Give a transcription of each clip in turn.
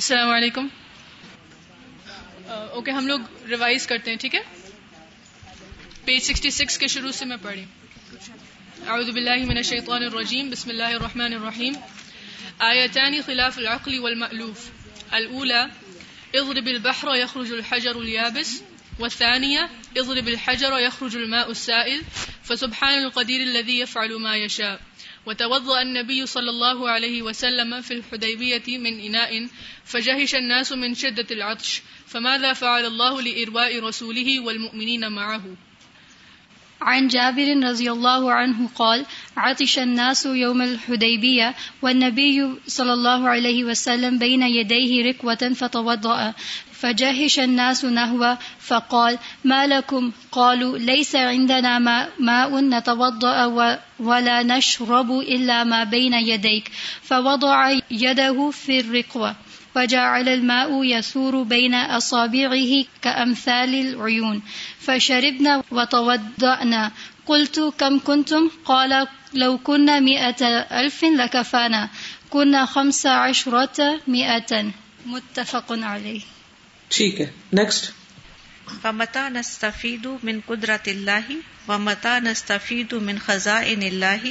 السلام علیکم۔ اوکے، ہم لوگ ریوائز کرتے ہیں، ٹھیک ہے؟ پیج سکسٹی سکس کے شروع سے میں پڑھی اعوذ باللہ من الشیطان الرجیم، بسم اللہ الرحمن الرحیم۔ آیتان خلاف العقل والمألوف۔ الاولى اضرب البحر يخرج الحجر اليابس والثانية اضرب الحجر يخرج الماء السائل، فسبحان القدير الذي يفعل ما يشاء وتوضأ النبي صلى الله عليه وسلم في الحديبية من إناء فجهش الناس من شدة العطش، فماذا فعل الله لإرواء رسوله والمؤمنين معه؟ عن جابر رضي الله عنه قال عطش الناس يوم الحديبية والنبي صلى الله عليه وسلم بين يديه ركوة فتوضأ. فجهش الناس نهوه فقال ما لكم؟ قالوا ليس عندنا ماء نتوضأ ولا نشرب إلا ما بين يديك. فوضع يده في الرقوة وجعل الماء يسور بين أصابعه كأمثال العيون. فشربنا وتوضأنا. قلت كم كنتم؟ قال لو كنا مئة ألف لكفانا. كنا خمس عشرة مئة. متفق عليه. ٹھیک ہے۔ نیکسٹ ومتا نستفید من قدرت اللہ و متا نستفید من خزائن اللہ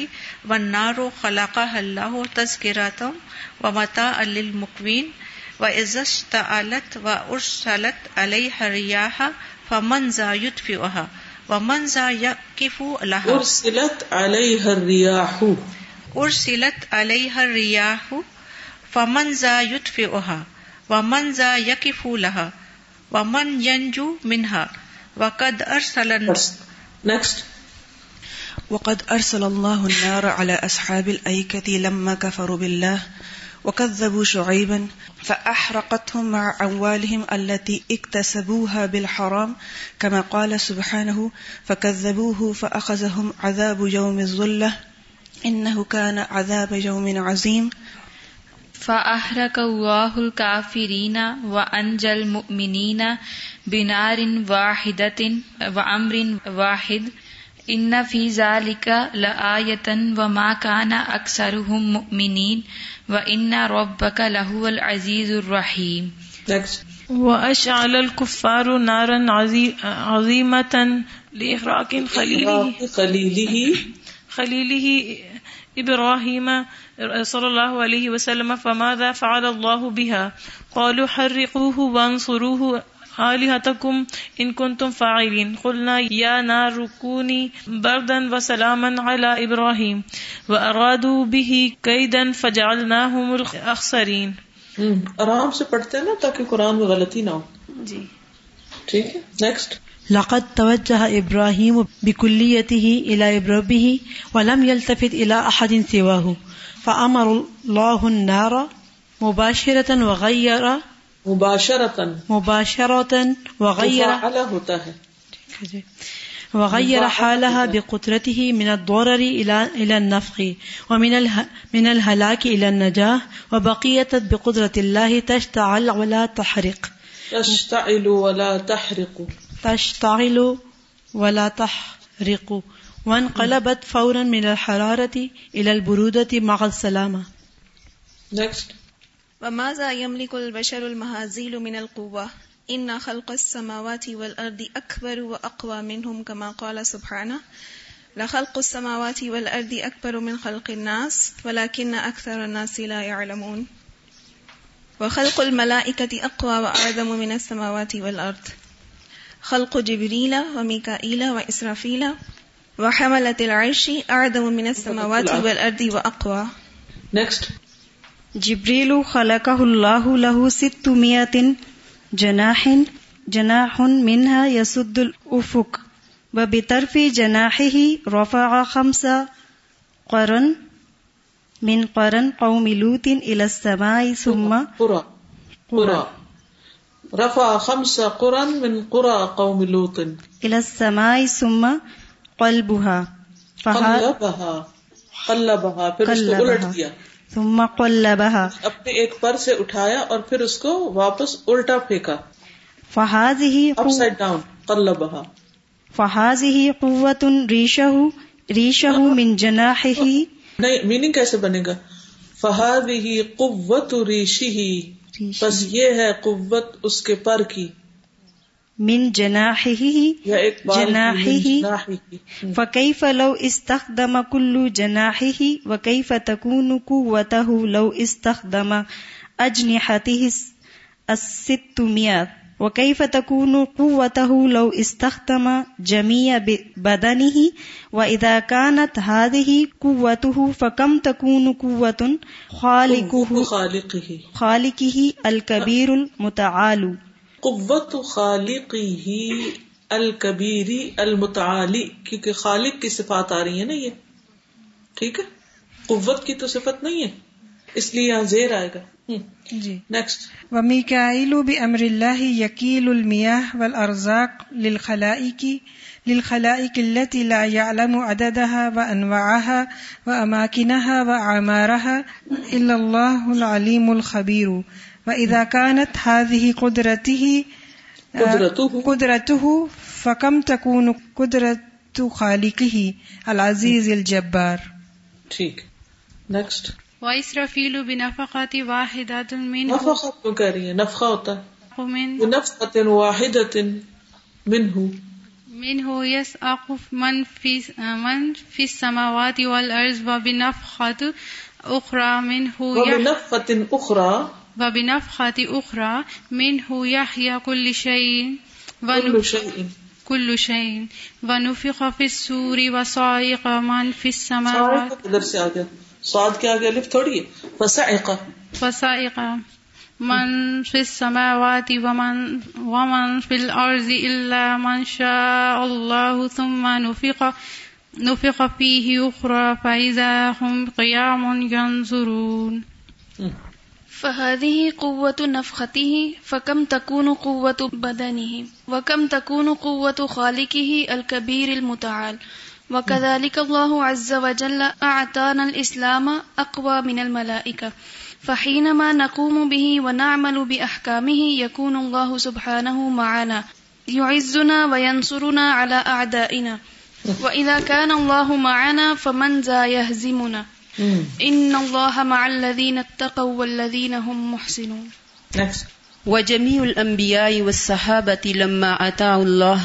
و نارو خلاقہ اللہ تذکراتم و متا للمقوین و عزت تعالت و ارسلت علیہ ریاح فمن ذا یطفئها ومن ذا یقف لها ارسلت علیہ الریاح ارسلت علیہ الریاح فمن ذا یطفئها ومن ذا یقف لها ومن ينجو منها وقد ارسل next. وقد ارسل الله النار على اصحاب الايكه لما كفروا بالله وكذبوا شعيبا فاحرقتهم مع اموالهم التي اكتسبوها بالحرام كما قال سبحانه فكذبوه فاخذهم عذاب يوم الظله انه كان عذاب يوم عظيم فأحرق الله الكافرين وأنجى المؤمنين بنار واحدة وأمر واحد إن في ذلك لآية وما كان أكثرهم مؤمنين وإن ربك لهو العزيز الرحيم وأشعل الكفار نارا عظيمة لإحراق خليله خليله خليله إبراهيم صلی اللہ علیہ وسلم فماذا فعل الله بها؟ قالوا حرقوه وانصروه آلهتكم ان كنتم فاعلين. قلنا يا نار كوني بردا وسلاما على ابراهيم وارادوا به كيدا فجعلناهم الاخسرين آرام سے پڑھتے ہیں نا تاکہ قرآن میں غلطی نہ ہو۔ جی۔ ٹھیک ہے نیکسٹ لقد توجه ابراهيم بكليته الى ربه ولم يلتفت الى احد سواه فامر الله النار مباشرة وغير مباشرة مباشرة وغير ہوتا ہے۔ وغير حالها بقدرته من الضرر الى الى النفخ ومن من الهلاك الى النجاه وبقيت بقدرة الله تشتعل ولا تحرق۔ تشتعل ولا تحرق۔ تشتعل ولا تحرق وانقلبت فوراً من الحرارة إلى البرودة مع السلامة. Next. وماذا يملك البشر المهازيل من القوة؟ إن خلق السماوات والأرض أكبر وأقوى منهم كما قال سبحانه. لخلق السماوات والأرض أكبر من خلق الناس ولكن أكثر الناس لا يعلمون. وخلق الملائكة أقوى وأعظم من السماوات والأرض. خلق جبريل وميكائيل وإسرافيل وحملة العرش أعظم من السماوات والأرض وأقوى Next. جبريل خلقه الله له ستمائة جناح جناح منها يسد الأفق وبطرف جناحه رفع خمس قرن من قرن قوم لوط إلى السماء ثم قرى قرى رفع خمس قرن من قرى قوم لوط. إلى السماء ثم قلبها قلبها. قلبها. پھر اس کو الٹ دیا. ثم قلبها. اپنے ایک پر سے اٹھایا اور پھر اس کو واپس الٹا پھینکا. فهذه اپ سائڈ ڈاؤن قلبها. فهذه قوة ريشه ريشه من جناحه. نہیں میننگ کیسے بنے گا؟ فہذه قوت ریشہ بس یہ ہے قوت اس کے پر کی۔ من من جناحه. فكيف لو استخدم كل جناحه وكيف تكون قوته لو استخدم أجنحته الستمائة وكيف تكون قوته لو استخدم جميع بدنه وإذا كانت هذه قوته فكم تكون قوة خالقه خالقه. خالقه الكبير المتعال قوت خالقی ہی الکبیری المتعالی کیونکہ خالق کی صفات آ رہی ہے نا یہ. ٹھیک ہے؟ قوت کی تو صفت نہیں ہے. اس لیے یہاں زیر آئے گا۔ جی۔ نیکسٹ وميكائيل بأمر الله يكيل المياه والأرزاق للخلائق للخلائق التي لا يعلم عددها وأنواعها وأماكنها وأعمارها إلا الله العليم الخبير۔ وإذا كانت هذه قدرته قدرته. قدرته فكم تكون قدرة خالقه العزيز الجبار؟ ٹھیک۔ نیکسٹ وإسرافيل بنفقة واحدة منه. نفخہ کیوں کہہ رہی ہے نفخہ ہوتا ہے. من بنفخت واحدت منہ. منه يسأق من في من في السماوات والأرض وبنفخة أخرى منه يح وبنفخت اخرى وبنفخة أخرى منه يحيى كل شيء. كل ونف- شيء. كل شيء. ونفخ في السور وصائق من في السماوات. صاعقہ ادھر سے آ گیا؟ سعد کے آگے الف تھوڑی ہے۔ فصعقہ وصائق من في السماوات ومن ومن في الأرض إلا من شاء الله ثم نفخ نفخ فيه أخرى فإذا هم قيام ينظرون۔ فهذه قوة نفخته فكم تكون قوة بدنه وكم تكون قوة خالقه الكبير المتعال۔ وكذلك الله عز وجل أعطانا الإسلام أقوى من الملائكة فحينما نقوم به ونعمل بأحكامه يكون الله سبحانه معنا يعزنا وينصرنا على أعدائنا وإذا كان الله معنا فمن ذا يهزمنا إن الله مع الذين اتقوا والذين هم محسنون وجميع الأنبياء والصحابة لما أطاعوا الله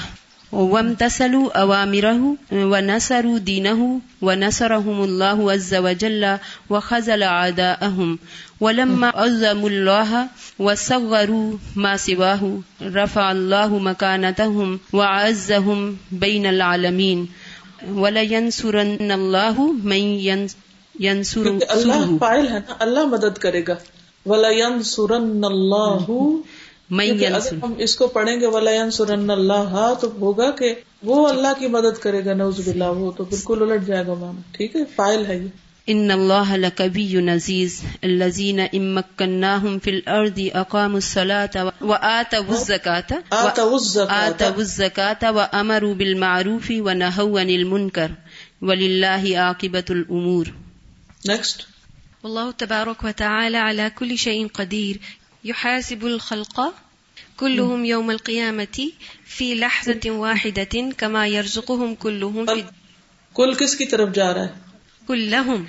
وامتثلوا أوامره ونصروا دينه ونصرهم الله عز وجل وخذل أعداءهم ولما عظموا الله وصغروا ما سواه رفع الله مكانتهم وعزهم بين العالمين ولينصرن الله من ين- اللہ فائل ہے نا، اللہ مدد کرے گا. وَلَيَنْصُرَنَّ اللَّهُ من اگر ہم اس کو پڑھیں گے وَلَيَنْصُرَنَّ اللَّهَ تو ہوگا کہ وہ اللہ کی مدد کرے گا نعوذ باللہ وہ تو بالکل الٹ جائے گا مانا ٹھیک ہے؟ فائل ہے یہ۔ ان الله لقوي عزيز۔ الذين ان مكناهم في الارض اقاموا الصلاه واتوا الزكاه آتوا الزكاه وامروا بالمعروف ونهوا عن المنكر۔ ولله عاقبه الامور نیکسٹ والله تبارك وتعالى على كل شيء قدير يحاسب الخلق كلهم يوم القيامة في لحظة واحدة كما يرزقهم كلهم في کل کس کی طرف جا رہا ہے؟ كلهم.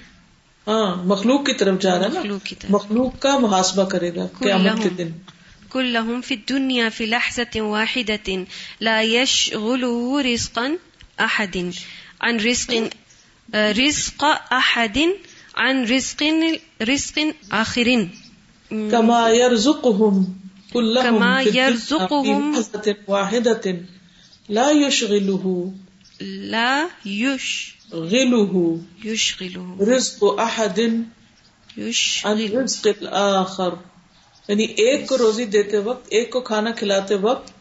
ہاں مخلوق کی طرف جا رہا ہے مخلوق کی طرف. مخلوق کا محاسبہ کرے گا قیامت کے دن۔ كلهم في الدنيا في لحظة واحدة لا يشغله رزقا أحد. عن رزق رزق أحد عن رزق رزق آخر. کما في لحظة واحدة لا يشغله لا يش غله يشغله رزق احد عن يشغل رزق الاخر یعنی ایک کو روزی دیتے وقت ایک کو کھانا کھلاتے وقت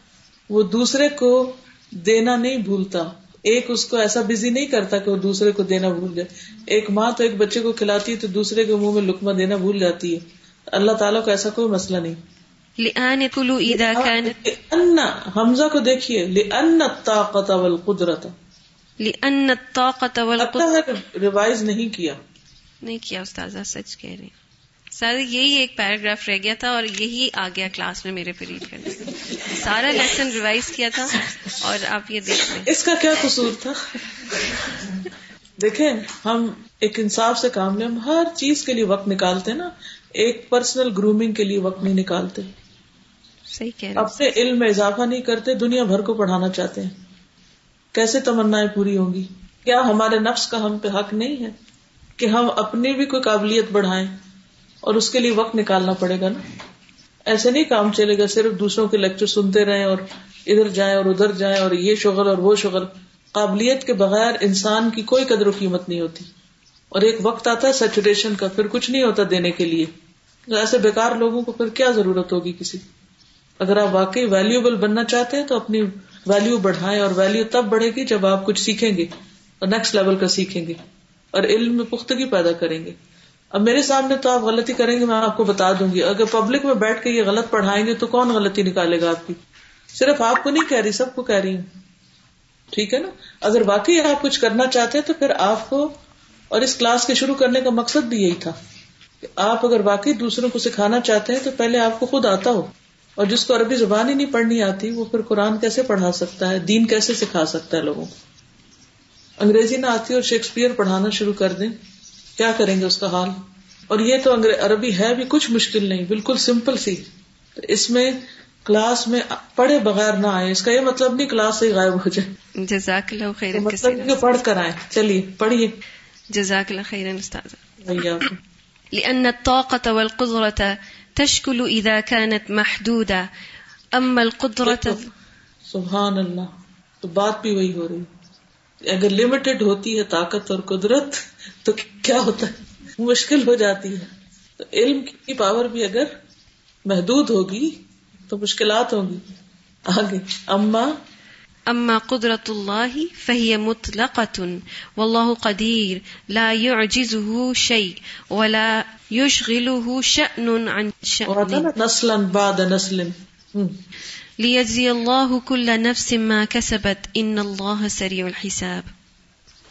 وہ دوسرے کو دینا نہیں بھولتا۔ ایک اس کو ایسا بزی نہیں کرتا کہ وہ دوسرے کو دینا بھول جائے۔ ایک ماں تو ایک بچے کو کھلاتی ہے تو دوسرے کے منہ میں لکما دینا بھول جاتی ہے۔ اللہ تعالیٰ کو ایسا کوئی مسئلہ نہیں۔ لآن كل إذا كانت ان حمزہ کو دیکھیے لأن الطاقت والقدرت لأن والقدرة ہے ریوائز نہیں کیا۔ نہیں کیا استاذہ سچ کہہ رہی سر یہی ایک پیراگراف رہ گیا تھا اور یہی آ گیا کلاس میں میرے پہ ریڈ کرنے سارا لیسن ریوائز کیا تھا اور آپ یہ دیکھ لیں اس کا کیا قصور تھا؟ دیکھیں ہم ایک انصاف سے کام لیں ہم ہر چیز کے لیے وقت نکالتے ہیں نا۔ ایک پرسنل گرومنگ کے لیے وقت نہیں نکالتے۔ صحیح کہہ رہے اپنے علم میں اضافہ نہیں کرتے دنیا بھر کو پڑھانا چاہتے ہیں۔ کیسے تمنا پوری ہوں گی؟ کیا ہمارے نفس کا ہم پہ حق نہیں ہے کہ ہم اپنی بھی کوئی قابلیت بڑھائیں اور اس کے لیے وقت نکالنا پڑے گا نا؟ ایسے نہیں کام چلے گا صرف دوسروں کے لیکچر سنتے رہیں اور ادھر جائیں اور ادھر جائیں اور یہ شغل اور وہ شغل۔ قابلیت کے بغیر انسان کی کوئی قدر و قیمت نہیں ہوتی۔ اور ایک وقت آتا ہے سیچوریشن کا پھر کچھ نہیں ہوتا دینے کے لیے۔ تو ایسے بیکار لوگوں کو پھر کیا ضرورت ہوگی کسی اگر آپ واقعی ویلوبل بننا چاہتے ہیں تو اپنی ویلو بڑھائیں اور ویلو تب بڑھے گی جب آپ کچھ سیکھیں گے اور نیکسٹ لیول کا سیکھیں گے اور علم میں پختگی پیدا کریں گے۔ اب میرے سامنے تو آپ غلطی کریں گے، میں آپ کو بتا دوں گی۔ اگر پبلک میں بیٹھ کے یہ غلط پڑھائیں گے تو کون غلطی نکالے گا آپ کی؟ صرف آپ کو نہیں کہہ رہی، سب کو کہہ رہی ہوں۔ ٹھیک ہے نا؟ اگر واقعی آپ کچھ کرنا چاہتے ہیں تو پھر آپ کو اور اس کلاس کے شروع کرنے کا مقصد بھی یہی تھا۔ کہ آپ اگر واقعی دوسروں کو سکھانا چاہتے ہیں تو پہلے آپ کو خود آتا ہو اور جس کو عربی زبان ہی نہیں پڑھنی آتی وہ پھر قرآن کیسے پڑھا سکتا ہے؟ دین کیسے سکھا سکتا ہے لوگوں کو؟ انگریزی نہ آتی اور شیکسپیئر پڑھانا شروع کر دیں کیا کریں گے اس کا حال؟ اور یہ تو عربی ہے بھی کچھ مشکل نہیں بالکل سمپل سی۔ تو اس میں کلاس میں پڑھے بغیر نہ آئے اس کا یہ مطلب نہیں کلاس سے غائب ہو جائے۔ جزاک اللہ خیر مطلب پڑھ کر آئے چلیے پڑھیے۔ جزاک اللہ خیر لأن الطاقة والقدرة تشكل إذا كانت محدودة. أما القدرة سبحان اللہ، تو بات بھی وہی ہو رہی اگر لمیٹڈ ہوتی ہے طاقت اور قدرت، تو کیا ہوتا ہے؟ مشکل ہو جاتی ہے۔ تو علم کی پاور بھی اگر محدود ہوگی، تو مشکلات ہوں گی۔ آگے، اما اما قدرت اللہ فهي مطلقة والله قدير لا يعجزه شيء ولا يشغله شأن عن شأن نسلا بعد نسل. ليجزي الله كل نفس ما كسبت ان الله سريع الحساب.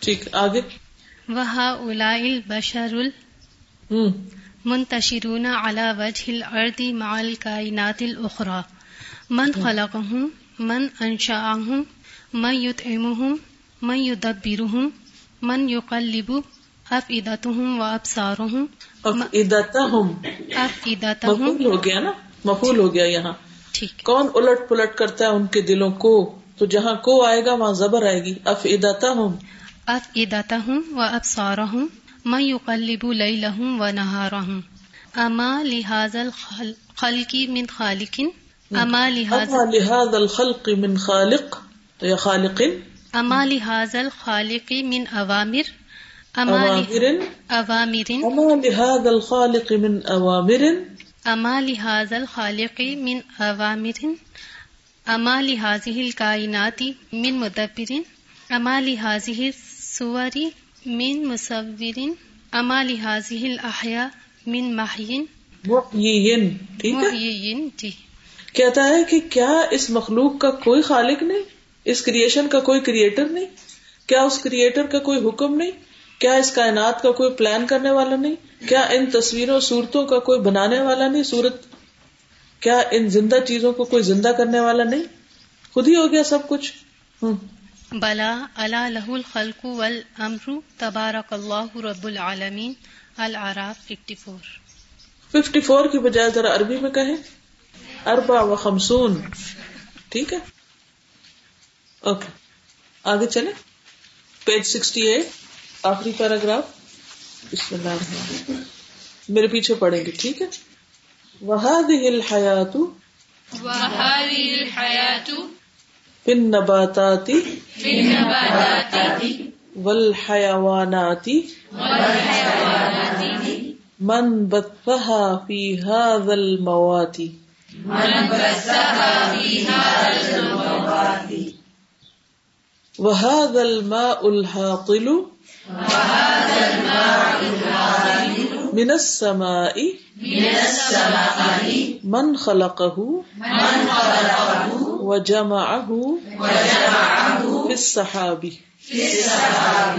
ٹھیک آگے؟ وهؤلاء البشر المنتشرون على وجه الارض مع الكائنات الاخرى من خلقهم؟ من انشاهم من يطعمهم من يدبرهم من يقلب افئدتهم وابصارهم افئدتهم افئدتهم مفعول ہو گیا نا؟ مفعول ہو گیا یہاں. ٹھیک. کون الٹ پلٹ کرتا ہے ان کے دلوں کو؟ تو جہاں کو آئے گا وہاں زبر آئے گی. افئدتهم افئدتهم وابصارهم من يقلب ليلهم ونهارهم اما لهذا الخلق من خالق اما لهذا اما لهذا الخلق من خالق. یا خالق اما لهذا الخالق من اوامر. اما اوامر اما لهذا الخالق من اوامر اما لهذا الخالق من اوامر اما لهذه الكائنات من مدبر اما لهذه الصور من مصور اما لهذه الاحياء من محي محیین. ٹھیک ہے؟ محیین جی۔ کہتا ہے کہ کیا اس مخلوق کا کوئی خالق نہیں؟ اس کریشن کا کوئی کریٹر نہیں؟ کیا اس کریٹر کا کوئی حکم نہیں؟ کیا اس کائنات کا کوئی پلان کرنے والا نہیں؟ کیا ان تصویروں صورتوں کا کوئی بنانے والا نہیں صورت؟ کیا ان زندہ چیزوں کو کوئی زندہ کرنے والا نہیں؟ خود ہی ہو گیا سب کچھ۔ بلا اللہ لہ الخلق والامر تبارک اللہ رب العالمین العراف 54 54 کی بجائے ذرا عربی میں کہیں۔ اربا و خمسون ٹھیک ہے؟ اوکے. آگے چلے پیج سکسٹی ایٹ آخری پیراگراف. بسم اللہ الرحمن میرے پیچھے پڑھیں گے ٹھیک ہے؟ وهذه الحیات وهذه الحياة في النباتات في النباتات والحيوانات والحيوانات من بثها في هذا الموات وهذا الماء الهاطل وهذا الماء الهادئ من السماء من السماء من خلقه من خلقه وجمعه وجمعه في السحاب في السحاب.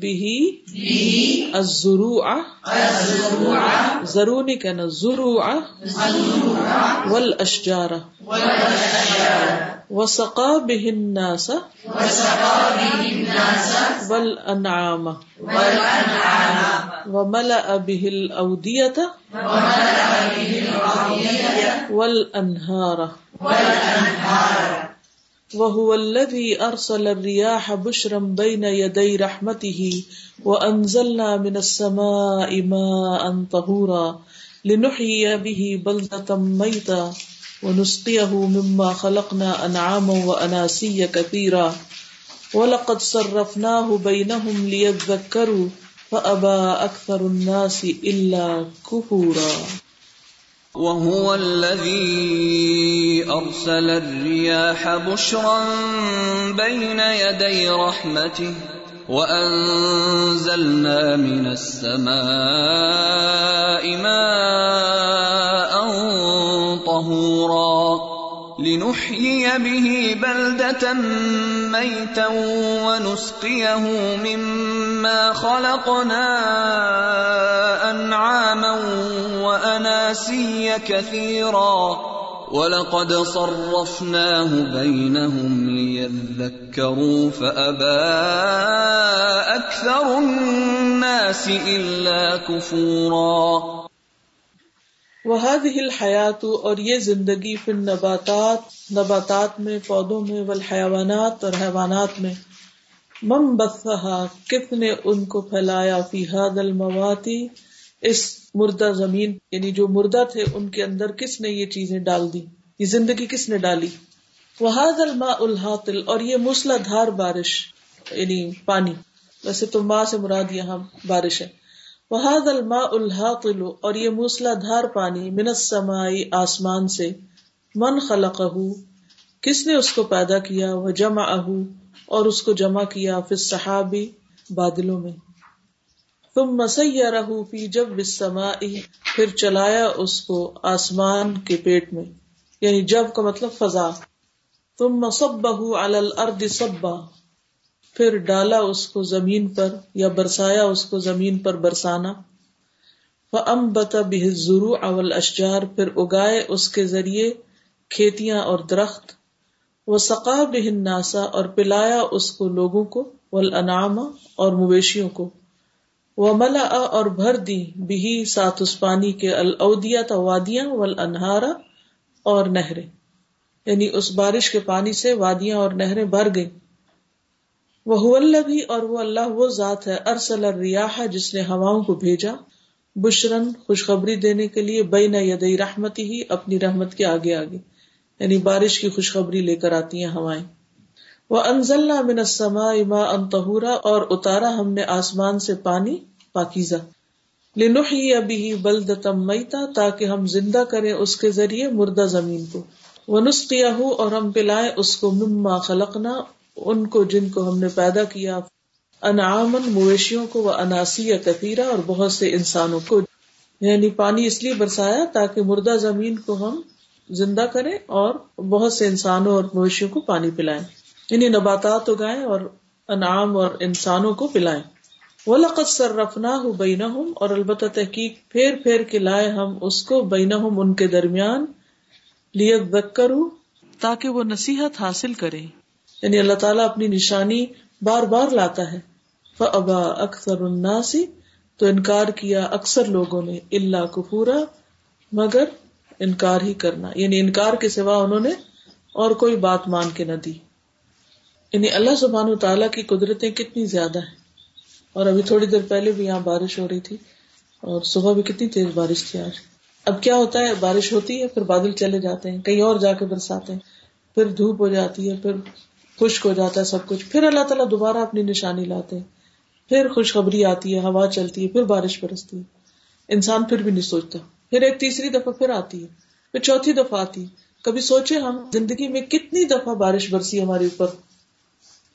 به الزروع زرو نہیں کہنا زروع والاشجار وسقا به الناس والانعام وملأ به الأودية والأنهار وهو الذي أرسل الرياح بشرا بين يدي رحمته وأنزلنا من السماء ماء طهورا لنحيي به بلدة ميتا ونسقيه مما خلقنا أنعاما وأناسيا كثيرا ولقد صرفناه بينهم ليذكروا فأبى أكثر الناس إلا كفورا وهو الذي أرسل الرياح بشرا بين يدي رحمته وأنزلنا من السماء ماء طهورا لنحيي به بلدة ميتا ونسقيه مما خلقنا أنعاما وأناسيا كثيرا. ولقد صرفناه بينهم ليذكروا فأبى أكثر الناس إلا كفورا. وهذه الحیات اور یہ زندگی فی النباتات، نباتات میں، پودوں میں، والحیوانات اور حیوانات میں۔ مم بثہا کس نے ان کو پھیلایا؟ فی هذا المواتی اس مردہ زمین یعنی جو مردہ تھے، ان کے اندر کس نے یہ چیزیں ڈال دی یہ زندگی کس نے ڈالی؟ وهذا الماء الحاطل، اور یہ موسلا دھار بارش یعنی پانی۔ ویسے تو ماں سے مراد یہاں بارش ہے۔ وہاد الما الحاطل، اور یہ موسلا دھار پانی من السمائی آسمان سے، من خلق کس نے اس کو پیدا کیا؟ وہ جمع اور اس کو جمع کیا پھر صحابی بادلوں میں۔ تم مسیا رہو پی جب سمائی پھر چلایا اس کو آسمان کے پیٹ میں۔ یعنی جب کا مطلب فضا۔ تم مصب بہو الارض سبا پھر ڈالا اس کو زمین پر یا برسایا اس کو زمین پر برسانا۔ ام بتا ضرو اول اشجار پھر اگائے اس کے ذریعے کھیتیاں اور درخت۔ وہ سقا بہن ناسا اور پلایا اس کو لوگوں کو انعام اور مویشیوں کو۔ وہ ملا اور بھر دی بھی سات اس پانی کے الدیا وادیاں ول انہارا اور نہریں۔ یعنی اس بارش کے پانی سے وادیاں اور نہریں بھر گئی وہ بھی اور وہ اللہ وہ ذات ہے ارسل ریاح جس نے ہواؤں کو بھیجا بشرن خوشخبری دینے کے لیے بے نہ رحمتی ہی اپنی رحمت کے آگے آگے یعنی بارش کی خوشخبری لے کر آتی ہیں ہوائیں وہ انزل من السماء ماء طہورا اور اتارا ہم نے آسمان سے پانی پاکیزہ۔ لنحیی ابھی بلدتم میتا تاکہ ہم زندہ کریں اس کے ذریعے مردہ زمین کو۔ وہ اور ہم پلائیں اس کو، مما خلقنا ان کو جن کو ہم نے پیدا کیا انعامن مویشیوں کو وہ اناسی یا کثیرہ، اور بہت سے انسانوں کو۔ یعنی پانی اس لیے برسایا تاکہ مردہ زمین کو ہم زندہ کریں اور بہت سے انسانوں اور مویشیوں کو پانی پلائیں۔ یعنی نباتات اگائیں اور انعام اور انسانوں کو پلائیں۔ وہ لقت سر رفنا ہو بینا ہوں اور البتہ تحقیق پھیر پھیر کے لائے ہم اس کو بین ان کے درمیان۔ لیت کروں تاکہ وہ نصیحت حاصل کریں۔ یعنی اللہ تعالیٰ اپنی نشانی بار بار لاتا ہے۔ فبا اکثر الناسی تو انکار کیا اکثر لوگوں نے اللہ کپورا مگر انکار ہی کرنا۔ یعنی انکار کے سوا انہوں نے اور کوئی بات مان کے نہ دی۔ یعنی اللہ سبحان و تعالیٰ کی قدرتیں کتنی زیادہ ہیں۔ اور ابھی تھوڑی دیر پہلے بھی یہاں بارش ہو رہی تھی، اور صبح بھی کتنی تیز بارش تھی آج۔ اب کیا ہوتا ہے، بارش ہوتی ہے، پھر بادل چلے جاتے ہیں، کہیں اور جا کے برساتے ہیں، پھر دھوپ ہو جاتی ہے، پھر خشک ہو جاتا ہے سب کچھ۔ پھر اللہ تعالیٰ دوبارہ اپنی نشانی لاتے ہیں۔ پھر خوشخبری آتی ہے، ہوا چلتی ہے، پھر بارش برستی ہے۔ انسان پھر بھی نہیں سوچتا۔ پھر ایک تیسری دفعہ پھر آتی ہے۔ پھر چوتھی دفعہ آتی ہے۔ کبھی سوچے ہم زندگی میں کتنی دفعہ بارش برسی ہمارے اوپر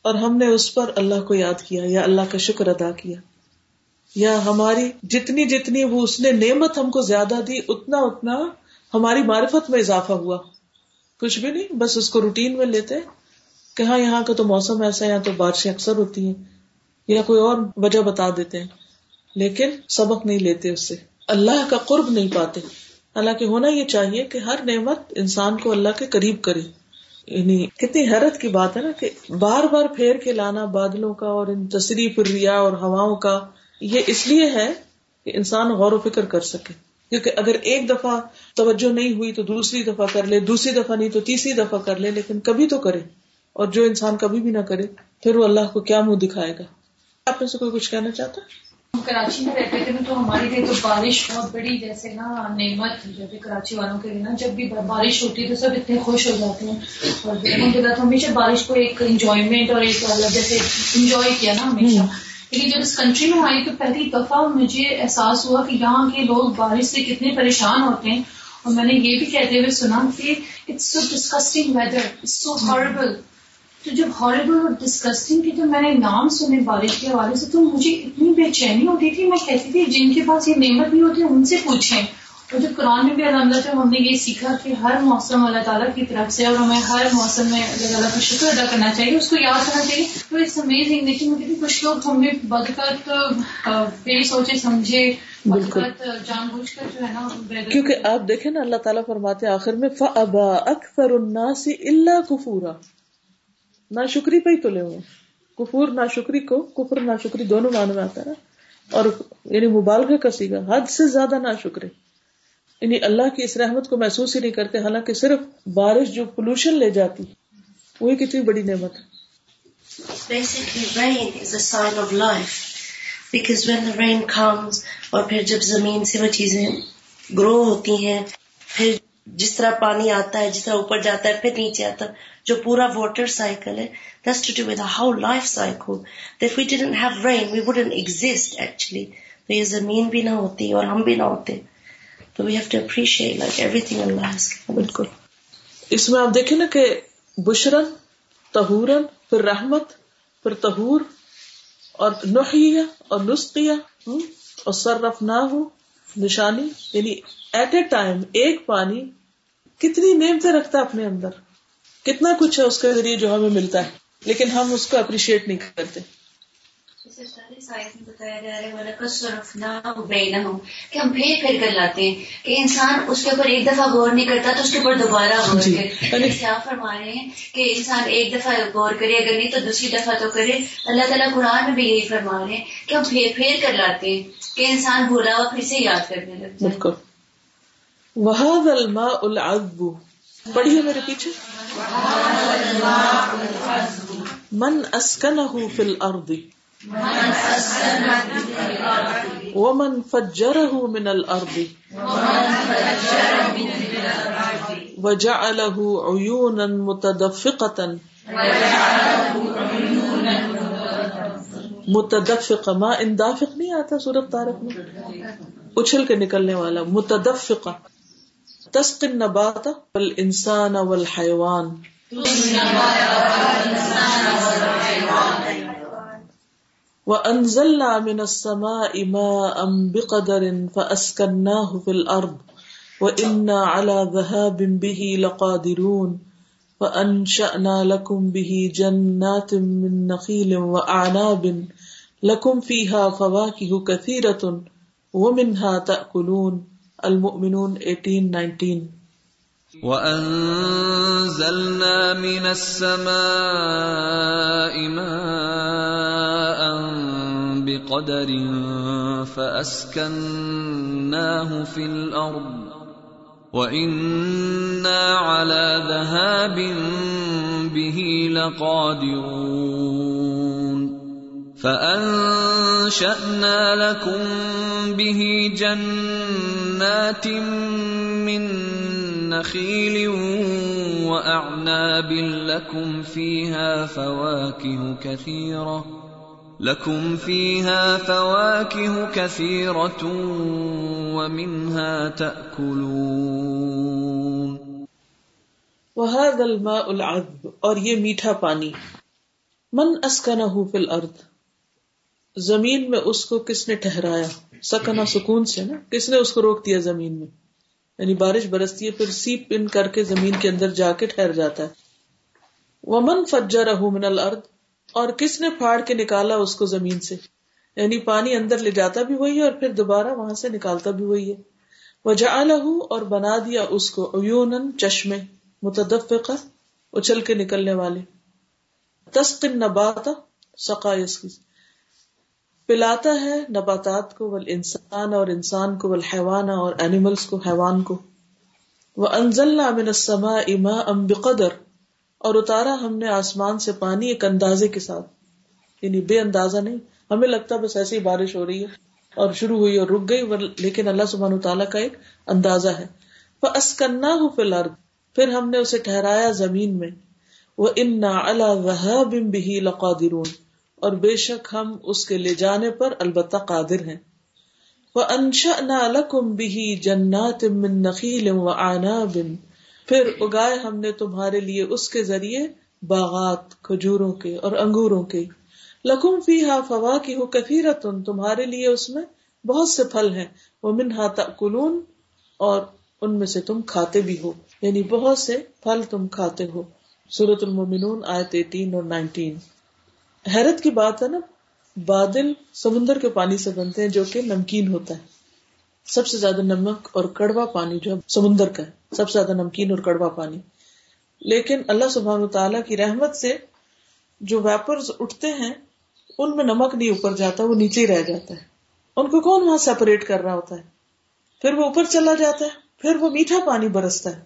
اور ہم نے اس پر اللہ کو یاد کیا، یا اللہ کا شکر ادا کیا۔ یا ہماری جتنی جتنی وہ اس نے نعمت ہم کو زیادہ دی، اتنا اتنا ہماری معرفت میں اضافہ ہوا۔ کچھ بھی نہیں، بس اس کو روٹین میں لیتے۔ کہ ہاں یہاں کا تو موسم ایسا ہے، یہاں تو بارشیں اکثر ہوتی ہیں، یا کوئی اور وجہ بتا دیتے ہیں۔ لیکن سبق نہیں لیتے اس سے۔ اللہ کا قرب نہیں پاتے۔ حالانکہ ہونا یہ چاہیے کہ ہر نعمت انسان کو اللہ کے قریب کرے۔ یعنی کتنی حیرت کی بات ہے نا کہ بار بار پھیر کے لانا بادلوں کا اور ان تصریف ریا اور ہواؤں کا، یہ اس لیے ہے کہ انسان غور و فکر کر سکے۔ کیونکہ اگر ایک دفعہ توجہ نہیں ہوئی تو دوسری دفعہ کر لے، دوسری دفعہ نہیں تو تیسری دفعہ کر لے، لیکن کبھی تو کرے۔ اور جو انسان کبھی بھی نہ کرے، پھر وہ اللہ کو کیا منہ دکھائے گا؟ آپ میں سے کوئی کچھ کہنا چاہتا ہم کراچی میں رہتے تھے، تو ہمارے لیے تو بارش بہت بڑی، جیسے نا نعمت جو کہ کراچی والوں کے لیے نا، جب بھی بارش ہوتی ہے تو سب اتنے خوش ہو جاتے ہیں۔ اور الحمد للہ تو ہمیشہ بارش کو ایک انجوائمنٹ اور ایک جیسے انجوائے کیا نا ہمیشہ۔ لیکن جب اس کنٹری میں آئی تو پہلی دفعہ مجھے احساس ہوا کہ یہاں کے لوگ بارش سے کتنے پریشان ہوتے ہیں۔ اور میں نے یہ بھی کہتے ہوئے سنا کہ it's so disgusting whether it's so horrible تو جب ہاربل اور ڈسکسٹنگ کی تو میں نے نام سنے بارش کے حوالے سے تو مجھے اتنی بے چینی ہوتی تھی میں کہتی تھی جن کے پاس یہ نعمت نہیں ہوتی ان سے پوچھیں۔ اور جب قرآن میں بھی الحمد سے ہم نے یہ سیکھا کہ ہر موسم اللہ تعالیٰ کی طرف سے اور ہمیں ہر موسم میں اللہ تعالیٰ کا شکر ادا کرنا چاہیے اس کو یاد کرنا چاہیے۔ تو اٹس امیزنگ لیکن مجھے کچھ لوگ ہم نے بدکت بے سوچے سمجھے بالکل۔ جان بوجھ کر جو ہے نا کیونکہ آپ دیکھیں نا اللہ تعالیٰ فرماتے آخر میں فَأَبَا أَكْثَرُ النَّاسِ إِلَّا كُفُورًا۔ نہ شکری پہ ہی تلے ہوئے کفور نہ شکری کو کفر نہ شکری دونوں معنی میں آتا ہے۔ اور یعنی مبالغہ کا سیگا حد سے زیادہ نہ شکرے یعنی اللہ کی اس رحمت کو محسوس ہی نہیں کرتے حالانکہ صرف بارش جو پولوشن لے جاتی وہی کتنی بڑی نعمت ہے۔ Basically, rain is a sign of life. Because when the rain comes, اور پھر جب زمین سے وہ چیزیں گرو ہوتی ہیں پھر جس طرح پانی آتا ہے جس طرح اوپر جاتا ہے پھر نیچے آتا ہے جو پورا واٹر سائیکل ہے this to do with how life cycle that we didn't have rain we wouldn't exist actually تو یہ زمین بھی نہ ہوتی اور ہم بھی نہ ہوتے. تو we have to appreciate like everything اللہ بالکل. اس میں آپ دیکھیں نا کہ بشرن تہورن پھر رحمت، پھر تہور اور نحیہ، اور نسخیہ اور سرف نہ ہو نشانی یعنی ایٹ اے ٹائم ایک پانی کتنی نعمتیں رکھتا ہے اپنے اندر؟ کتنا کچھ ہے اس کے ذریعے جو ہمیں ملتا ہے لیکن ہم اس کو اپریشیٹ نہیں کرتے۔ بتایا جا رہا ہے کہ ہم پھیر پھیر کر لاتے ہیں کہ انسان اس کے اوپر ایک دفعہ غور نہیں کرتا تو اس کے اوپر دوبارہ غور جی. کرے۔ فرما رہے ہیں کہ انسان ایک دفعہ غور کرے اگر نہیں تو دوسری دفعہ تو کرے۔ اللہ تعالیٰ قرآن میں بھی یہی فرما رہے ہیں کہ ہم پھیر پھیر کر لاتے ہیں کہ انسان بھولا ہوا پھر سے یاد کرنے لگتا ہے بالکل۔ وہ الماء العذب پڑھیے میرے پیچھے من اسکنہ فی الارض ومن فجره من الارض وجعله عيونا متدفقة متدفق ما اندافق نہیں آتا سورت تارک میں؟ اچھل کے نکلنے والا، متدفقہ تسق النبات والانسان والحيوان. وانزلنا من السماء ماء بقدر فاسكناه في الارض وانا على ذهاب به لقادرون. فانشانا لكم به جنات من نخيل واعناب لكم فيها فواكه كثيره ومنها تاكلون المؤمنون 18 19 وأنزلنا من السماء ماء بقدر فأسكناه في الأرض وإنا على ذهاب به لقادرون فأنشأنا لكم به جنات من نخيل وأعناب لكم فيها فواكه كثيرة لكم فيها فواكه كثيرة ومنها تأكلون وهذا الماء العذب اور یہ میٹھا پانی۔ من اسکنہ فی الارض زمین میں اس کو کس نے ٹھہرایا؟ سکنا سکون سے نا؟ کس نے اس کو روک دیا زمین میں؟ یعنی بارش برستی ہے، پھر سیپ پن کر کے زمین کے اندر جا کے ٹھہر جاتا ہے۔ ومن فجا فجر من الارض اور کس نے پھاڑ کے نکالا اس کو زمین سے؟ یعنی پانی اندر لے جاتا بھی وہی ہے اور پھر دوبارہ وہاں سے نکالتا بھی وہی ہے۔ وجہ اور بنا دیا اس کو ایون چشمے، متدفقہ، اچھل کے نکلنے والے۔ تسقن نبات سقائس کی پلاتا ہے نباتات کو ول انسان اور انسان کو ول حیوان اور اینیملس کو، حیوان کو۔ وہ انزل من اما ام بقدر۔ اور اتارا ہم نے آسمان سے پانی ایک اندازے کے ساتھ۔ یعنی بے اندازہ نہیں، ہمیں لگتا بس ایسی ہی بارش ہو رہی ہے۔ اور شروع ہوئی اور رک گئی لیکن اللہ سبحانہ تعالیٰ کا ایک اندازہ ہے۔ وہ اسکنا ہوں فی الارض پھر ہم نے اسے ٹھہرایا زمین میں۔ وہ انا اللہ بھی لقادرون۔ اور بے شک ہم اس کے لے جانے پر البتہ قادر ہیں۔ وہ انشا نہ الکم بھی جنات من آنا پھر اگائے ہم نے تمہارے لیے اس کے ذریعے باغات، کھجوروں کے اور انگوروں کے۔ لکم فی ہا فوا کی ہو کثیرتن تمہارے لیے اس میں بہت سے پھل ہیں۔ وہ منہا تأکلون اور ان میں سے تم کھاتے بھی ہو۔ یعنی بہت سے پھل تم کھاتے ہو۔ سورت المومنون آیت ایٹین اور نائنٹین۔ حیرت کی بات ہے نا، بادل سمندر کے پانی سے بنتے ہیں جو کہ نمکین ہوتا ہے۔ سب سے زیادہ نمک اور کڑوا پانی جو سمندر کا ہے۔ سب سے زیادہ نمکین اور کڑوا پانی۔ لیکن اللہ سبحان تعالیٰ کی رحمت سے جو ویپرز اٹھتے ہیں، ان میں نمک نہیں اوپر جاتا، وہ نیچے ہی رہ جاتا ہے۔ ان کو کون وہاں سیپریٹ کر رہا ہوتا ہے؟ پھر وہ اوپر چلا جاتا ہے، پھر وہ میٹھا پانی برستا ہے۔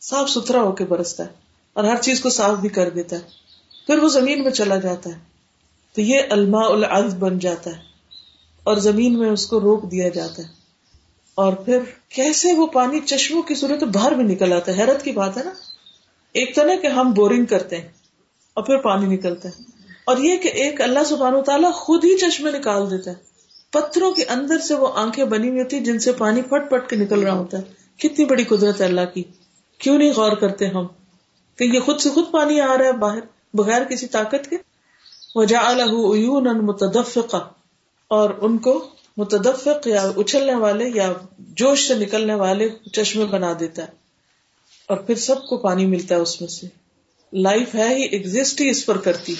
صاف ستھرا ہو کے برستا ہے اور ہر چیز کو صاف بھی کر دیتا ہے۔ پھر وہ زمین میں چلا جاتا ہے۔ تو یہ الما العز بن جاتا ہے اور زمین میں اس کو روک دیا جاتا ہے۔ اور پھر کیسے وہ پانی چشموں کی صورت باہر بھی نکل آتا ہے؟ حیرت کی بات ہے نا۔ ایک تو نا کہ ہم بورنگ کرتے ہیں اور پھر پانی نکلتا ہے۔ اور یہ کہ ایک اللہ سبحانہ تعالیٰ خود ہی چشمے نکال دیتا ہے۔ پتھروں کے اندر سے وہ آنکھیں بنی ہوئی ہوتی جن سے پانی پٹ پٹ کے نکل رہا ہوتا ہے۔ کتنی بڑی قدرت ہے اللہ کی۔ کیوں نہیں غور کرتے ہم کہ یہ خود سے خود پانی آ رہا ہے باہر؟ بغیر کسی طاقت کے وجہ متدفقہ اور ان کو متدفق یا اچھلنے والے یا جوش سے نکلنے والے چشمے بنا دیتا ہے۔ اور پھر سب کو پانی ملتا ہے اس میں سے۔ لائف ہے ہی ایگزٹ ہی اس پر کرتی۔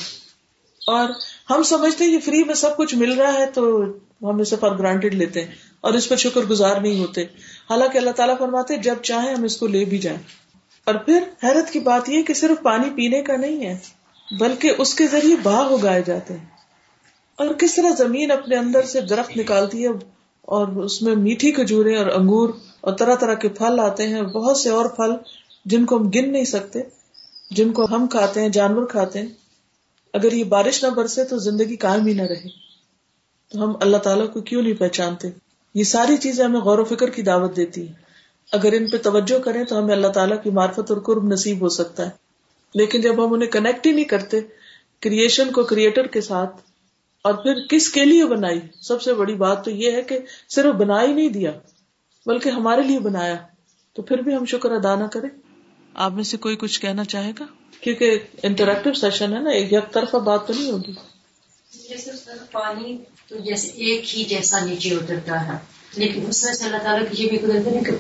اور ہم سمجھتے ہیں کہ فری میں سب کچھ مل رہا ہے تو ہم اسے فار گرانٹیڈ لیتے ہیں اور اس پر شکر گزار نہیں ہوتے۔ حالانکہ اللہ تعالیٰ فرماتے جب چاہیں ہم اس کو لے بھی جائیں۔ اور پھر حیرت کی بات یہ کہ صرف پانی پینے کا نہیں ہے۔ بلکہ اس کے ذریعے باغ اگائے جاتے ہیں۔ اور کس طرح زمین اپنے اندر سے درخت نکالتی ہے اور اس میں میٹھی کھجورے اور انگور اور طرح طرح کے پھل آتے ہیں، بہت سے اور پھل جن کو ہم گن نہیں سکتے، جن کو ہم کھاتے ہیں، جانور کھاتے ہیں۔ اگر یہ بارش نہ برسے تو زندگی قائم ہی نہ رہے۔ تو ہم اللہ تعالیٰ کو کیوں نہیں پہچانتے؟ یہ ساری چیزیں ہمیں غور و فکر کی دعوت دیتی ہیں۔ اگر ان پہ توجہ کریں تو ہمیں اللہ تعالیٰ کی معرفت اور قرب نصیب ہو سکتا ہے۔ لیکن جب ہم انہیں کنیکٹ ہی نہیں کرتے کریشن کو کریٹر کے ساتھ اور پھر کس کے لیے بنائی؟ سب سے بڑی بات تو یہ ہے کہ صرف بنا ہی نہیں دیا بلکہ ہمارے لیے بنایا۔ تو پھر بھی ہم شکر ادا نہ کریں۔ آپ میں سے کوئی کچھ کہنا چاہے گا؟ کیونکہ انٹریکٹو سیشن ہے نا ایک یک طرفہ بات تو نہیں ہوگی۔ جیسے پانی تو جیسے ایک ہی جیسا نیچے اترتا ہے لیکن اس میں سے اللہ تعالیٰ کی یہ بھی قدرت ہے کہ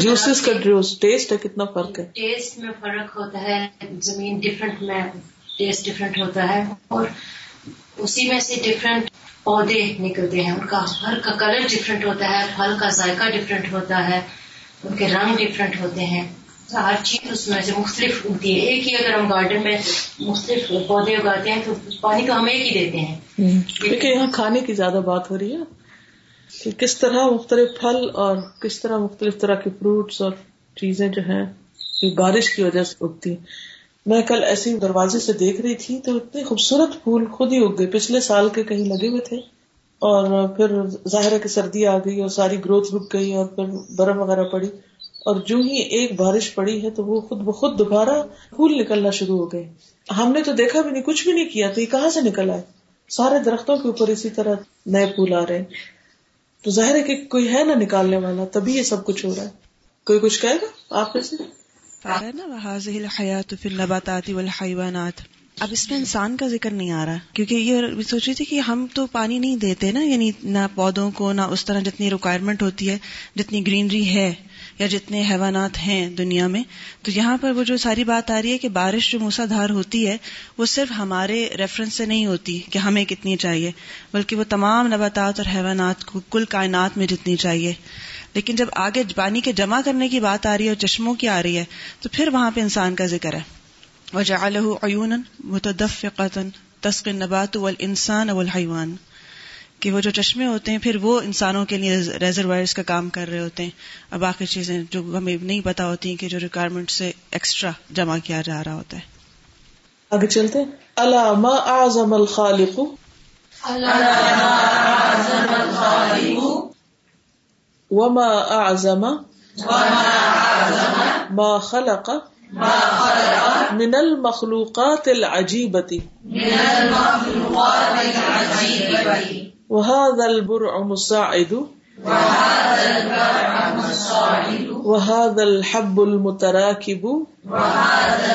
جوسز کا ٹیسٹ ہے کتنا فرق ہے؟ ٹیسٹ میں فرق ہوتا ہے زمین ڈفرنٹ میں ٹیسٹ ڈفرنٹ ہوتا ہے اور اسی میں سے ڈفرینٹ پودے نکلتے ہیں۔ ان کا ہر کا کلر ڈفرینٹ ہوتا ہے پھل کا ذائقہ ڈفرینٹ ہوتا ہے ان کے رنگ ڈفرینٹ ہوتے ہیں۔ ہر چیز اس میں سے مختلف ہوتی ہے۔ ایک ہی اگر ہم گارڈن میں مختلف پودے اگاتے ہیں تو پانی تو ہم ایک ہی دیتے ہیں۔ کیونکہ یہاں کھانے کی زیادہ بات ہو رہی ہے۔ کہ کس طرح مختلف پھل اور کس طرح مختلف طرح کے فروٹس اور چیزیں جو ہیں بارش کی وجہ سے اگتی ہیں۔ میں کل ایسے دروازے سے دیکھ رہی تھی تو اتنے خوبصورت پھول خود ہی اگ گئے۔ پچھلے سال کے کہیں لگے ہوئے تھے اور پھر ظاہر کی سردی آ گئی اور ساری گروتھ رک گئی اور پھر برف وغیرہ پڑی اور جو ہی ایک بارش پڑی ہے تو وہ خود بخود دوبارہ پھول نکلنا شروع ہو گئے۔ ہم نے تو دیکھا بھی نہیں، کچھ بھی نہیں کیا تو یہ کہاں سے نکل آئے؟ سارے درختوں کے اوپر اسی طرح نئے پھول آ رہے ہیں۔ تو ظاہر ہے کہ کوئی ہے نا نکالنے والا، تبھی یہ سب کچھ ہو رہا ہے۔ کوئی کچھ کہے گا آپ سے؟ حیات نباتاتی والحیوانات اب اس میں انسان کا ذکر نہیں آ رہا، کیونکہ یہ سوچ رہی تھی کہ ہم تو پانی نہیں دیتے نا یعنی نہ پودوں کو، نہ اس طرح جتنی ریکوائرمنٹ ہوتی ہے، جتنی گرینری ہے۔ یا جتنے حیوانات ہیں دنیا میں، تو یہاں پر وہ جو ساری بات آ رہی ہے کہ بارش جو موسا دھار ہوتی ہے، وہ صرف ہمارے ریفرنس سے نہیں ہوتی کہ ہمیں کتنی چاہیے، بلکہ وہ تمام نباتات اور حیوانات کو، کل کائنات میں جتنی چاہیے۔ لیکن جب آگے پانی کے جمع کرنے کی بات آ رہی ہے اور چشموں کی آ رہی ہے، تو پھر وہاں پہ انسان کا ذکر ہے۔ وجعله عيونا متدفقة تسقي النبات والانسان والحيوان۔ کہ وہ جو چشمے ہوتے ہیں پھر وہ انسانوں کے لیے ریزروائرز کا کام کر رہے ہوتے ہیں۔ اب باقی چیزیں جو ہمیں نہیں پتا ہوتی ہیں کہ جو ریکوائرمنٹ سے ایکسٹرا جمع کیا جا رہا ہوتا ہے۔ آگے چلتے ما اعظم الخالق. وما اعظم. ما خلق. من المخلوقات العجيبة. وهذا البرع مساعد. وهذا الحب المتراكب. وهذا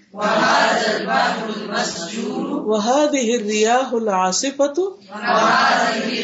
وهذه الرياح العاصفة. وهذه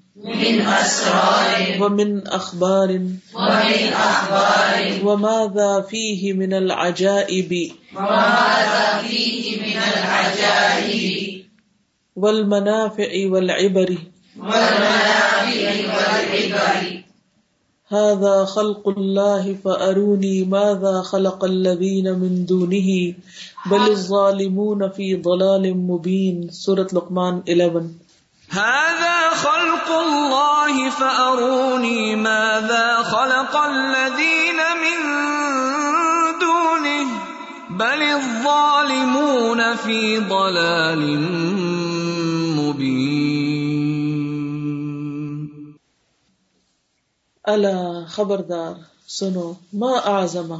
من أسرار. ومن أخبار. ومن أخبار. وماذا فيه من العجائب. وماذا فيه من العجائب. والمنافع والعبر. والمنافع والعبر. هذا خلق الله فأروني ماذا خلق الذين من دونه. بل الظالمون في ضلال مبين. سورة لقمان 11 هذا خلق الله فأروني ماذا خلق الذين من دونه بل الظالمون في ضلال مبين. اللہ خبردار، سنو، ما اعظم،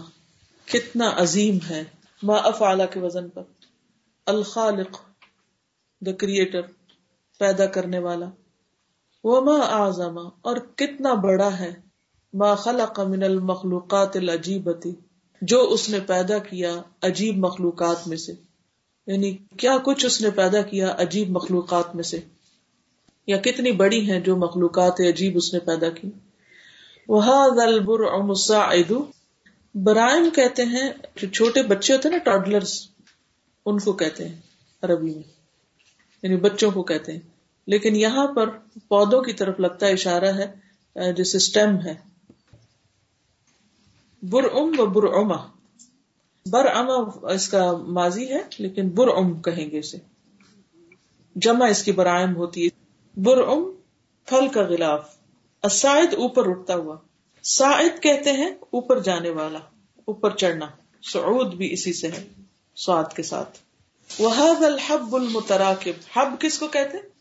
کتنا عظیم ہے، ما افعال کے وزن پر، الخالق دا کریٹر پیدا کرنے والا۔ وہ ما اعظم اور کتنا بڑا ہے ما خلق من المخلوقات العجیبتی جو اس نے پیدا کیا عجیب مخلوقات میں سے۔ یعنی کیا کچھ اس نے پیدا کیا عجیب مخلوقات میں سے؟ یا کتنی بڑی ہیں جو مخلوقات عجیب اس نے پیدا کی؟ وهذا البرع مساعد۔ برائم کہتے ہیں، جو چھوٹے بچے ہوتے ہیں نا ٹاڈلرز ان کو کہتے ہیں عربی میں۔ یعنی بچوں کو کہتے ہیں۔ لیکن یہاں پر پودوں کی طرف لگتا اشارہ ہے جیسے سٹیم ہے۔ برعم و برعما برعما اس کا ماضی ہے، لیکن برعم کہیں گے اسے۔ جمع اس کی برائم ہوتی ہے۔ برعم، پھل کا غلاف۔ اسائد اوپر اٹھتا ہوا۔ سائد کہتے ہیں اوپر جانے والا، اوپر چڑھنا۔ سعود بھی اسی سے ہے سواد کے ساتھ۔ وہد الحب المتراکب حب کس کو کہتے ہیں؟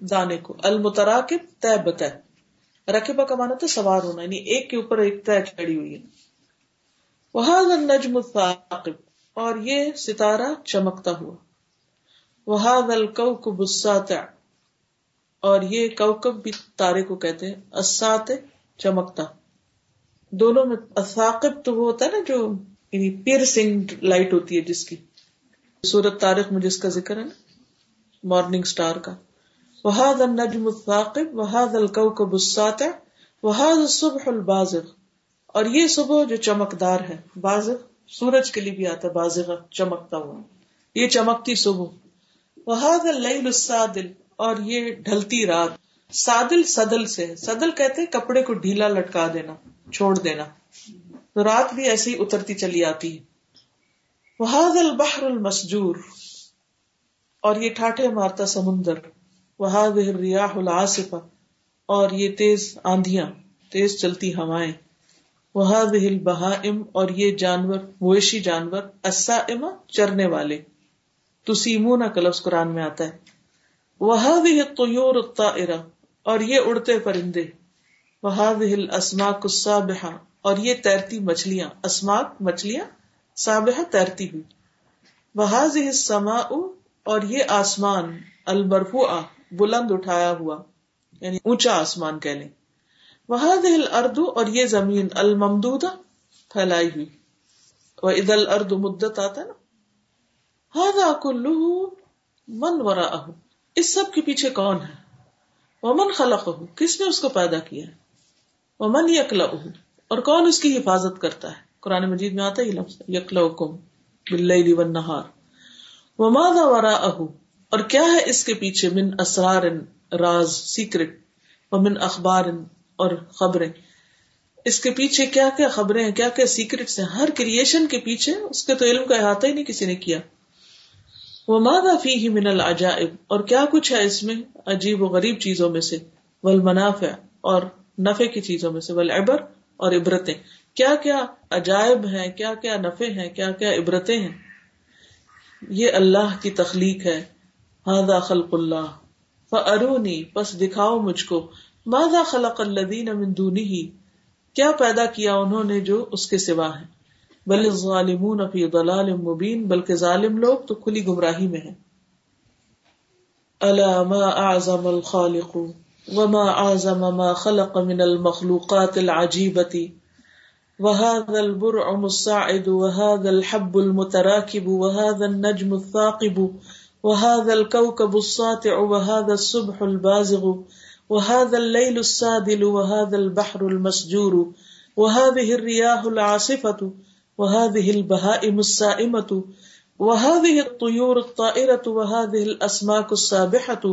دانے کو۔ المتراکب طے بتہ رقبہ کا مانا تو سوار ہونا یعنی ایک کے اوپر ایک طے چڑھی ہوئی ہے۔ وہد النجم الثاقب۔ اور یہ ستارہ چمکتا ہوا۔ وہد الکوکب الساطع۔ اور یہ کوکب بھی تارے کو کہتے ہیں اسات چمکتا۔ دونوں میں اثاقب تو وہ ہوتا ہے نا جو یعنی پیئرسنگ لائٹ ہوتی ہے جس کی۔ سورت تاریخ میں جس کا ذکر ہے نا مارننگ سٹار کا۔ وہاد النجم الثاقب وہاد الکوکب الساطع وہ صبح البازغ. اور یہ صبح جو چمکدار ہے، بازغ، سورج کے لیے بھی آتا ہے بازغ، چمکتا ہوا۔ یہ چمکتی صبح۔ وہ اللیل السادل، اور یہ ڈھلتی رات۔ سادل سدل سے سدل کہتے ہیں کپڑے کو ڈھیلا لٹکا دینا، چھوڑ دینا۔ تو رات بھی ایسے ہی اترتی چلی آتی ہے۔ وہ البحر المسجور، اور یہ ٹھاٹھے مارتا سمندر۔ وہ ریاح العاصفہ اور یہ تیز آندیاں تیز چلتی ہوائیں۔ وہ البہائم اور یہ جانور، مویشی جانور اصا اما چرنے والے۔ تو سیمونا کلفظ قرآن میں آتا ہے۔ وہ طیور الطائرہ اور یہ اڑتے پرندے۔ وہ اسماک الصابحہ اور یہ تیرتی مچھلیاں، اسماک مچھلیاں سابحہ تیرتی ہوئی۔ وہ السماء، اور یہ آسمان المرفوع بلند اٹھایا ہوا یعنی اونچا آسمان کہہ لیں۔ وہ دل اردو اور یہ زمین الممدود پھیلائی ہوئی۔ وہ عید الرد مدت آتا نا ہاں کلو من ورا اس سب کے پیچھے کون ہے؟ وہ من خلق کس نے اس کو پیدا کیا ہے؟ وہ من یکلا اور کون اس کی حفاظت کرتا ہے؟ قرآن مجید میں آتا ہی لفظ یکلا کم بل نہار وہ مادا ورا اہو اور کیا ہے اس کے پیچھے من اسرار راز سیکرٹ اور من اخبار اور خبریں؟ اس کے پیچھے کیا کیا خبریں ہیں؟ کیا کیا سیکرٹس ہیں؟ ہر کریشن کے پیچھے اس کے تو علم کا احاطہ ہی نہیں کسی نے کیا۔ وہ مادا فی ہی من العجائب؟ اور کیا کچھ ہے اس میں عجیب و غریب چیزوں میں سے؟ ول منافع اور نفے کی چیزوں میں سے۔ ول ابر اور عبرتیں۔ کیا کیا عجائب ہیں؟ کیا کیا نفے ہیں؟ کیا کیا عبرتیں ہیں؟ یہ اللہ کی تخلیق ہے۔ ہاضا خلق اللہ فرونی پس دکھاؤ مجھ کو. ماضا خلق الدین امندونی ہی کیا پیدا کیا انہوں نے جو اس کے سوا ہے بل ظالمون فی ضلال مبین، بلکہ ظالم لوگ تو کھلی گمراہی میں ہیں. الا ما اعظم الخالق، وما اعظم ما خلق من المخلوقات العجيبه وهذا البرع الصاعد، وهذا الحب المتراكب وهذا النجم الثاقب. وهذا الكوكب الساطع وهذا الصبح البازغ وهذا الليل السادل وهذا البحر المسجور وهذه الرياح العاصفة وهذه البهائم السائمة وهذه الطيور الطائرة وهذه الأسماك السابحة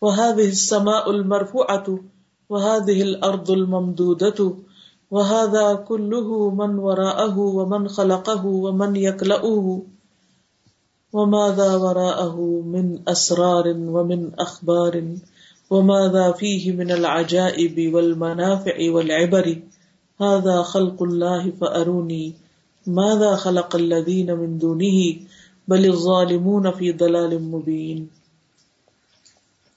وهذه السماء المرفوعة وهذه الأرض الممدودة وهذا كله من وراءه ومن خلقه ومن يكلأه وماذا وراءه من أسرار ومن أخبار وماذا فيه من العجائب والمنافع والعبر؟ هذا خلق الله فأروني. ماذا خلق الذين من دونه؟ بل الظالمون في ضلال مبين.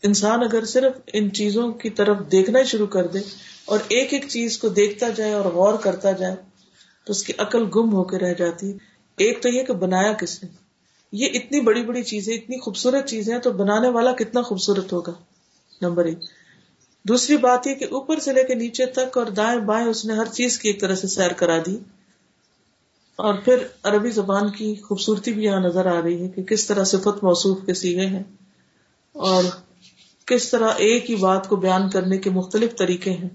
انسان اگر صرف ان چیزوں کی طرف دیکھنا شروع کر دے اور ایک ایک چیز کو دیکھتا جائے اور غور کرتا جائے، تو اس کی عقل گم ہو کے رہ جاتی۔ ایک تو یہ کہ بنایا کس نے؟ یہ اتنی بڑی بڑی چیزیں، اتنی خوبصورت چیزیں تو بنانے والا کتنا خوبصورت ہوگا، نمبر ایک۔ دوسری بات یہ کہ اوپر سے لے کے نیچے تک اور دائیں بائیں اس نے ہر چیز کی ایک طرح سے سیر کرا دی۔ اور پھر عربی زبان کی خوبصورتی بھی یہاں نظر آ رہی ہے کہ کس طرح صفت موصوف کے سیگے ہیں اور کس طرح ایک ہی بات کو بیان کرنے کے مختلف طریقے ہیں۔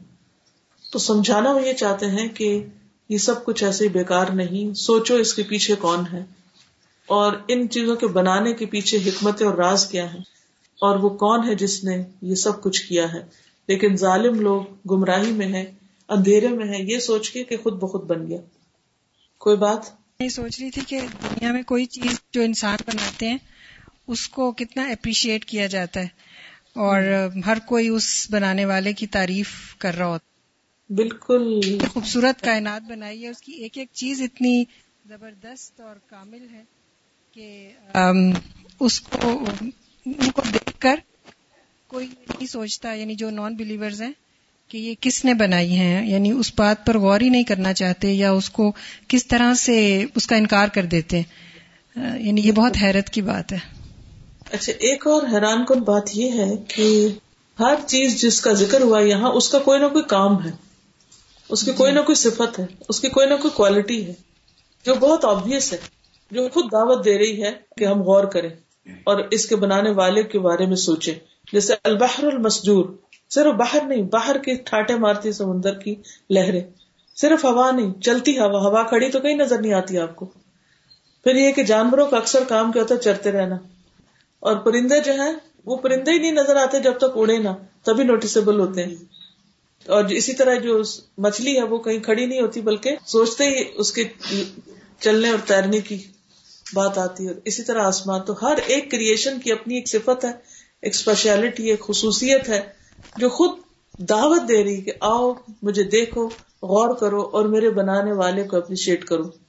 تو سمجھانا وہ یہ چاہتے ہیں کہ یہ سب کچھ ایسے بیکار نہیں، سوچو اس کے پیچھے کون ہے۔ اور ان چیزوں کے بنانے کے پیچھے حکمت اور راز کیا ہے اور وہ کون ہے جس نے یہ سب کچھ کیا ہے؟ لیکن ظالم لوگ گمراہی میں ہے اندھیرے میں ہے یہ سوچ کے کہ خود بخود بن گیا۔ کوئی بات؟ میں سوچ رہی تھی کہ دنیا میں کوئی چیز جو انسان بناتے ہیں اس کو کتنا اپریشیٹ کیا جاتا ہے۔ اور ہر کوئی اس بنانے والے کی تعریف کر رہا ہوتا بالکل۔ خوبصورت کائنات بنائی ہے اس کی ایک ایک چیز اتنی زبردست اور کامل ہے۔ کہ اس کو ان کو دیکھ کر کوئی نہیں سوچتا یعنی جو نان بلیورز ہیں کہ یہ کس نے بنائی ہیں؟ یعنی اس بات پر غور ہی نہیں کرنا چاہتے یا اس کو کس طرح سے اس کا انکار کر دیتے؟ یعنی یہ بہت حیرت کی بات ہے۔ اچھا ایک اور حیران کن بات یہ ہے کہ ہر چیز جس کا ذکر ہوا یہاں اس کا کوئی نہ کوئی کام ہے۔ اس کی کوئی نہ کوئی صفت ہے۔ اس کی کوئی نہ کوئی کوالٹی ہے۔ جو بہت آبیس ہے۔ جو خود دعوت دے رہی ہے کہ ہم غور کریں اور اس کے بنانے والے کے بارے میں سوچے جیسے البحر المسجور، صرف باہر نہیں باہر کی ٹھاٹے مارتی سمندر کی لہریں۔ صرف ہوا نہیں، چلتی ہوا ہوا کھڑی تو کہیں نظر نہیں آتی آپ کو۔ پھر یہ کہ جانوروں کا اکثر کام کیا ہوتا ہے چرتے رہنا۔ اور پرندے جو ہیں، وہ پرندے ہی نہیں نظر آتے جب تک اڑے نا تبھی نوٹسبل ہوتے ہیں۔ اور اسی طرح جو مچھلی ہے، وہ کہیں کھڑی نہیں ہوتی، بلکہ سوچتے ہی اس کے چلنے اور تیرنے کی بات آتی ہے اسی طرح آسمان تو ہر ایک کریشن کی اپنی ایک صفت ہے، ایک اسپیشلٹی ایک خصوصیت ہے، جو خود دعوت دے رہی کہ آؤ، مجھے دیکھو، غور کرو اور میرے بنانے والے کو اپریشیٹ کرو۔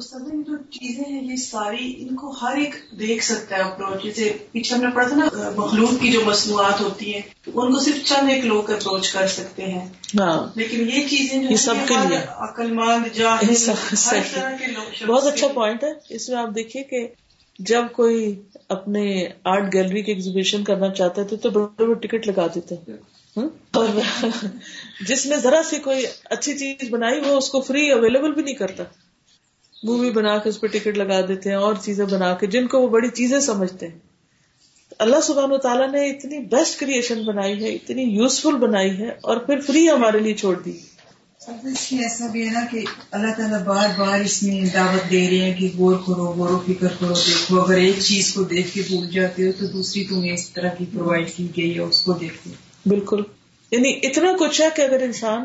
سب جو چیزیں ہیں یہ ساری ان کو ہر ایک دیکھ سکتا ہے اپروچ جیسے پیچھے ہم نے پڑھا تھا نا مخلوق کی جو مصنوعات ہوتی ہیں ان کو صرف چند ایک لوگ اپروچ کر سکتے ہیں۔ ہاں۔ لیکن یہ چیزیں جو سب کے لیے۔ عقل مند بہت اچھا پوائنٹ ہے۔ اس میں آپ دیکھیے کہ جب کوئی اپنے آرٹ گیلری کی ایگزیبیشن کرنا چاہتا ہے تو بڑے بڑے ٹکٹ لگا دیتے ہیں۔ اور جس نے ذرا سی کوئی اچھی چیز بنائی وہ اس کو فری اویلیبل بھی نہیں کرتا۔ مووی بنا کے اس پہ ٹکٹ لگا دیتے ہیں اور چیزیں بنا کے جن کو وہ بڑی چیزیں سمجھتے ہیں۔ اللہ سبحان و تعالیٰ نے اتنی بیسٹ کریشن بنائی ہے اتنی یوزفل بنائی ہے اور پھر فری ہمارے لیے چھوڑ دی۔ ایسا بھی ہے نا کہ اللہ تعالیٰ بار بار اس میں دعوت دے رہے ہیں کہ غور کرو غور و فکر کرو دیکھو۔ اگر ایک چیز کو دیکھ کے بھول جاتے ہو تو دوسری تمہیں اس طرح کی پرووائڈ کی گئی ہے اس کو دیکھو۔ بالکل۔ یعنی اتنا کچھ ہے کہ اگر انسان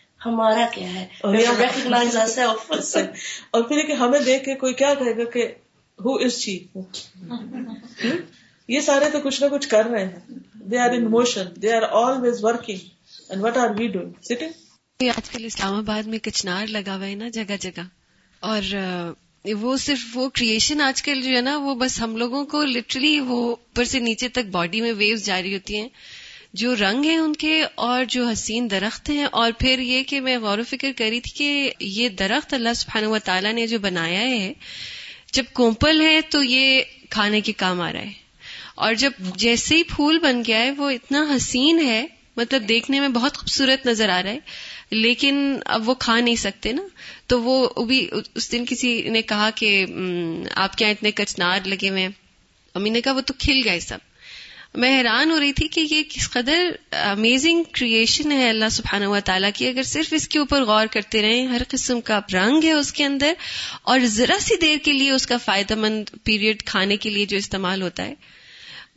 ہمارا کیا ہے؟ اور پھر کہ ہمیں دیکھ کے کوئی کیا کہے گا کہ ہو از چی یہ سارے تو کچھ نہ کچھ کر رہے ہیں. They are in motion they are always working and what are we doing sitting آج کل اسلام آباد میں کچنار لگا ہوا ہے نا جگہ جگہ. اور وہ صرف وہ کریشن آج کل جو ہے نا وہ بس ہم لوگوں کو لٹرلی وہ اوپر سے نیچے تک باڈی میں ویوز جاری ہوتی ہیں. جو رنگ ہیں ان کے اور جو حسین درخت ہیں۔ اور پھر یہ کہ میں غور و فکر کری تھی کہ یہ درخت اللہ سبحانہ و تعالیٰ نے جو بنایا ہے، جب کومپل ہے تو یہ کھانے کے کام آ رہا ہے۔ اور جب جیسے ہی پھول بن گیا ہے، وہ اتنا حسین ہے مطلب دیکھنے میں بہت خوبصورت نظر آ رہا ہے۔ لیکن اب وہ کھا نہیں سکتے نا۔ تو وہ بھی اس دن کسی نے کہا کہ آپ کے یہاں اتنے کچنار لگے ہوئے امی نے کہا وہ تو کھل گئے سب۔ میں حیران ہو رہی تھی کہ یہ کس قدر امیزنگ کریشن ہے اللہ سبحانہ و تعالیٰ کی اگر صرف اس کے اوپر غور کرتے رہیں ہر قسم کا رنگ ہے اس کے اندر اور ذرا سی دیر کے لیے اس کا فائدہ مند پیریڈ کھانے کے لیے جو استعمال ہوتا ہے۔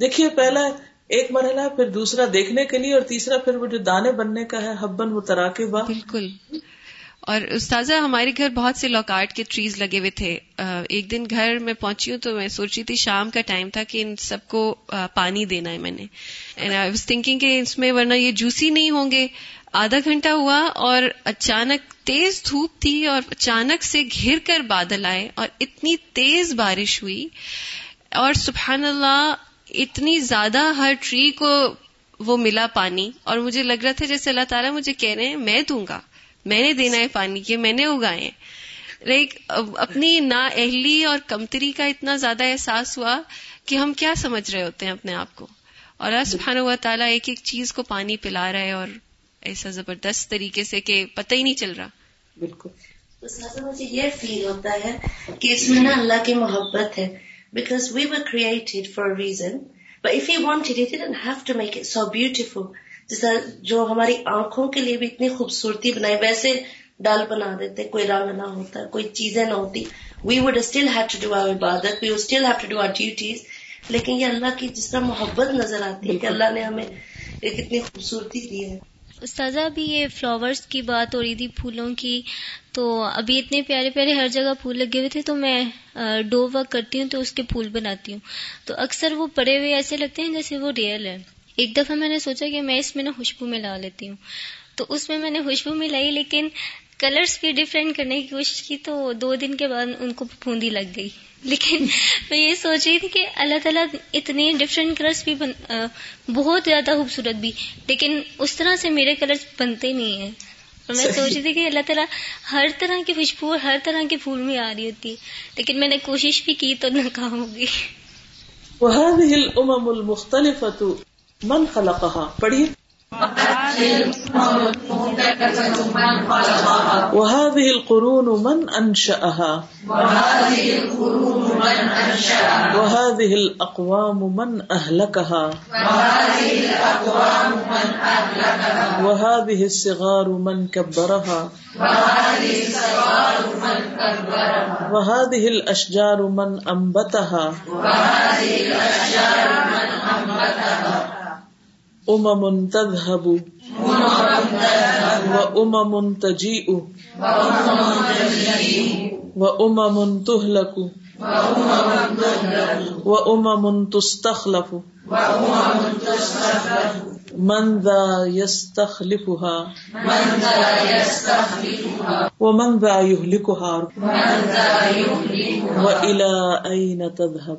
دیکھیے پہلا ایک مرحلہ پھر دوسرا دیکھنے کے لیے اور تیسرا پھر وہ جو دانے بننے کا ہے ہبن وہ تراکے با بالکل۔ اور استاذہ، ہمارے گھر بہت سے لوکارٹ کے ٹریز لگے ہوئے تھے۔ ایک دن گھر میں پہنچی ہوں تو میں سوچ رہی تھی شام کا ٹائم تھا کہ ان سب کو پانی دینا ہے میں نے۔ اینڈ آئی واز تھنکنگ کہ اس میں ورنہ یہ جوسی نہیں ہوں گے۔ آدھا گھنٹہ ہوا اور اچانک تیز دھوپ تھی اور اچانک سے گھر کر بادل آئے اور اتنی تیز بارش ہوئی۔ اور سبحان اللہ، اتنی زیادہ ہر ٹری کو وہ ملا پانی۔ اور مجھے لگ رہا تھا جیسے اللہ تعالیٰ مجھے کہہ رہے ہیں، میں دوں گا۔ میں نے دینا ہے پانی کے میں نے اگائے۔ لائک اپنی نا اہلی اور کمتری کا اتنا زیادہ احساس ہوا کہ ہم کیا سمجھ رہے ہوتے ہیں اپنے آپ کو۔ اور اللہ سبحانہ و تعالیٰ ایک ایک چیز کو پانی پلا رہا ہے اور ایسا زبردست طریقے سے کہ پتہ ہی نہیں چل رہا۔ بالکل۔ مجھے یہ فیل ہوتا ہے کہ اس میں نا اللہ کی محبت ہے۔ Because we were created for reason but if you want it have to make it so beautiful جیسا جو ہماری آنکھوں کے لیے بھی اتنی خوبصورتی بنائی، ویسے ڈال بنا دیتے، کوئی رنگ نہ ہوتا، کوئی چیزیں نہ ہوتی۔ We would still have to do our عبادت we would still have to do our duties لیکن یہ اللہ کی جس طرح محبت نظر آتی ہے کہ اللہ نے ہمیں ایک اتنی خوبصورتی دی ہے۔ استاذہ، ابھی یہ فلاورز کی بات ہو رہی تھی پھولوں کی، تو ابھی اتنے پیارے پیارے ہر جگہ پھول لگے ہوئے تھے، تو میں ڈو ورک کرتی ہوں تو اس کے پھول بناتی ہوں۔ تو اکثر وہ پڑے ہوئے ایسے لگتے ہیں جیسے وہ ریئل ہے ایک دفعہ میں نے سوچا کہ میں اس میں نا خوشبو ملا لیتی ہوں۔ تو اس میں میں نے خوشبو ملائی لیکن کلرس بھی ڈفرینٹ کرنے کی کوشش کی تو دو دن کے بعد ان کو پھوندی لگ گئی۔ لیکن میں یہ سوچ رہی تھی کہ اللہ تعالیٰ اتنے ڈفرینٹ کلرس بھی بن بہت زیادہ خوبصورت بھی لیکن اس طرح سے میرے کلرس بنتے نہیں ہیں۔ اور میں سوچ رہی تھی کہ اللہ تعالیٰ ہر طرح کی خوشبو اور ہر طرح کے پھول میں آ رہی ہوتی۔ ہے لیکن میں نے کوشش بھی کی تو ناکام ہوگی وهذه الامم المختلفة من خلقها. پڑھیے. وهذه القرون من انشأها وهذه الاقوام من اهلكها وهذه الصغار من كبرها. وهذه الاشجار من انبتها امم تذهب وامم تجيء وامم تهلك وامم تستخلف من ذا يستخلفها ومن ذا يهلكها والى اين تذهب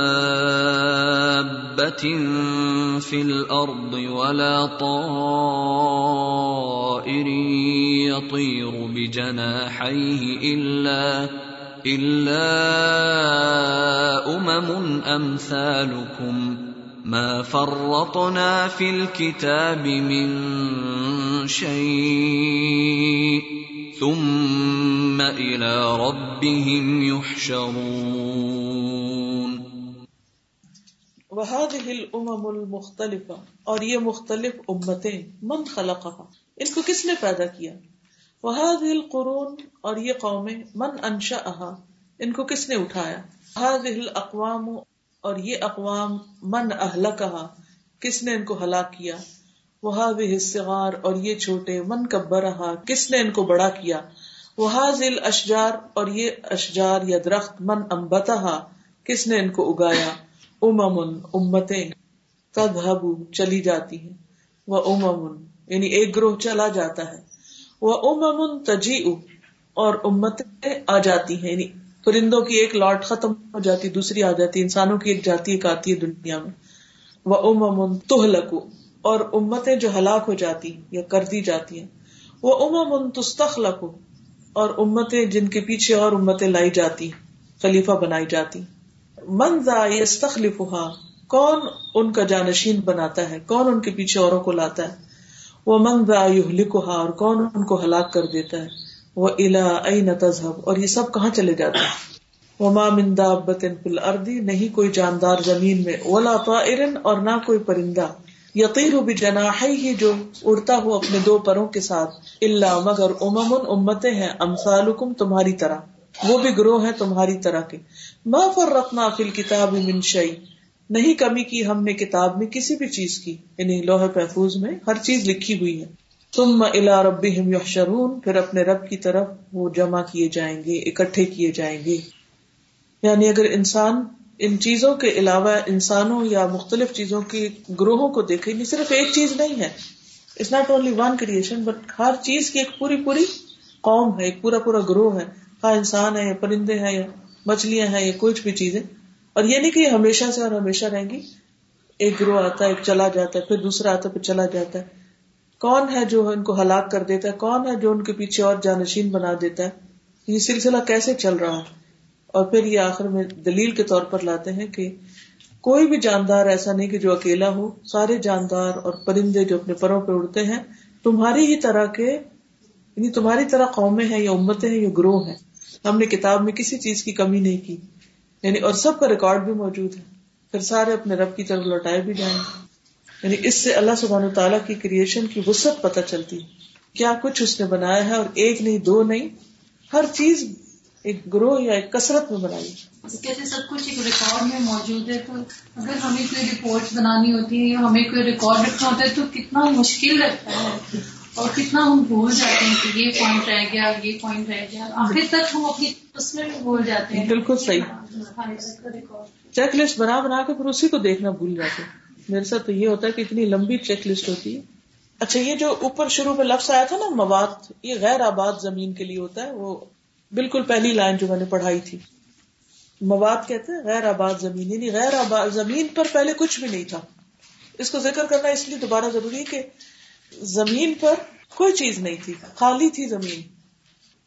في الأرض ولا طائر يطير بجناحيه إلا إلا أمم أمثالكم ما فرطنا في الكتاب من شيء ثم إلى ربهم يحشرون وهذه الامم المختلفة، اور یہ مختلف امتیں، من خلقها، ان کو کس نے پیدا کیا؟ وهذه القرون، اور یہ قومیں، من انشأها، ان کو کس نے اٹھایا؟ هذه الاقوام، اور یہ اقوام، من اهلكها، کس نے ان کو ہلاک کیا؟ وهذه الصغار، اور یہ چھوٹے، من كبرها، کس نے ان کو بڑا کیا؟ وهذه الاشجار، اور یہ اشجار یا درخت، من انبتها، کس نے ان کو اگایا؟ اممن امتیں تذهب چلی جاتی ہیں۔ وہ اممن یعنی ایک گروہ چلا جاتا ہے۔ وہ اممن تجیء اور امتیں آ جاتی ہیں۔ یعنی پرندوں کی ایک لاٹ ختم ہو جاتی، دوسری آ جاتی، انسانوں کی ایک جاتی، ایک آتی ہے دنیا میں۔ وہ اممن تہلک اور امتیں جو ہلاک ہو جاتی یا کر دی جاتی ہیں۔ وہ اممن تستخلق اور امتیں جن کے پیچھے اور امتیں لائی جاتی خلیفہ بنائی جاتی من ذا یستخلفها کون ان کا جانشین بناتا ہے؟ کون ان کے پیچھے اوروں کو لاتا ہے؟ وہ من ذا اور کون ان کو ہلاک کر دیتا ہے؟ وہ الا این تذهب اور یہ سب کہاں چلے جاتے ہیں؟ وما من دابت فی الارض، نہیں کوئی جاندار زمین میں، ولا طائر اور نہ کوئی پرندہ۔ یطیر بجناحیہ، جو اڑتا ہو اپنے دو پروں کے ساتھ۔ الا مگر امم، امتیں ہیں، امثالکم تمہاری طرح۔ وہ بھی گروہ ہیں تمہاری طرح کے۔ ما فرقنا فی الکتاب من شیء، نہیں کمی کی ہم نے کتاب میں کسی بھی چیز کی یعنی لوح محفوظ میں ہر چیز لکھی ہوئی ہے۔ ثم الى ربهم يحشرون پھر اپنے رب کی طرف وہ جمع کیے جائیں گے، اکٹھے کیے جائیں گے۔ یعنی اگر انسان ان چیزوں کے علاوہ انسانوں یا مختلف چیزوں کے گروہوں کو دیکھے نہیں صرف ایک چیز نہیں ہے۔ It's not only one creation but ہر چیز کی ایک پوری پوری قوم ہے، ایک پورا پورا گروہ ہے۔ ہاں انسان ہے، یا پرندے ہیں، یا مچھلیاں ہیں یا کچھ بھی چیزیں، اور یہ نہیں کہ یہ ہمیشہ سے اور ہمیشہ رہیں گی۔ ایک گروہ آتا ہے، ایک چلا جاتا ہے، پھر دوسرا آتا ہے، پھر چلا جاتا ہے۔ کون ہے جو ان کو ہلاک کر دیتا ہے؟ کون ہے جو ان کے پیچھے اور جانشین بنا دیتا ہے؟ یہ سلسلہ کیسے چل رہا ہے؟ اور پھر یہ آخر میں دلیل کے طور پر لاتے ہیں کہ کوئی بھی جاندار، ایسا نہیں کہ جو اکیلا ہو، سارے جاندار اور پرندے جو اپنے پروں پہ اڑتے ہیں، تمہاری ہی طرح کے یعنی تمہاری طرح قومیں ہیں یا امتیں ہیں یا گروہ ہیں۔ ہم نے کتاب میں کسی چیز کی کمی نہیں کی۔ یعنی اور سب کا ریکارڈ بھی موجود ہے۔ پھر سارے اپنے رب کی طرف لوٹائے بھی جائیں۔ گے یعنی اس سے اللہ سبحانہ تعالیٰ کی کریشن کی وسط پتہ چلتی۔ کیا کچھ اس نے بنایا ہے اور ایک نہیں، دو نہیں؟ ہر چیز ایک گروہ یا ایک کثرت میں بنائی۔ کیسے سب کچھ ایک ریکارڈ میں موجود ہے، تو اگر ہمیں کوئی رپورٹ بنانی ہوتی ہے یا ہمیں کوئی ریکارڈ رکھنا ہوتا ہے، تو کتنا مشکل رہتا ہے۔ اور کتنا ہم بھول جاتے ہیں کہ یہ پوائنٹ رہ گیا، یہ پوائنٹ رہ گیا۔ آخر تک ہم اپنی اس میں بھی بھول جاتے ہیں۔ بالکل صحیح۔ چیک لسٹ بنا بنا کے پھر اسی کو دیکھنا بھول جاتے ہیں۔ میرے ساتھ تو یہ ہوتا ہے کہ اتنی لمبی چیک لسٹ ہوتی ہے۔ اچھا یہ جو اوپر شروع میں لفظ آیا تھا نا، مواد، یہ غیر آباد زمین کے لیے ہوتا ہے، وہ بالکل پہلی لائن جو میں نے پڑھائی تھی۔ مواد کہتے ہیں غیر آباد زمین یعنی غیر آباد زمین پر پہلے کچھ بھی نہیں تھا۔ اس کو ذکر کرنا اس لیے دوبارہ ضروری ہے کہ زمین پر کوئی چیز نہیں تھی، خالی تھی زمین۔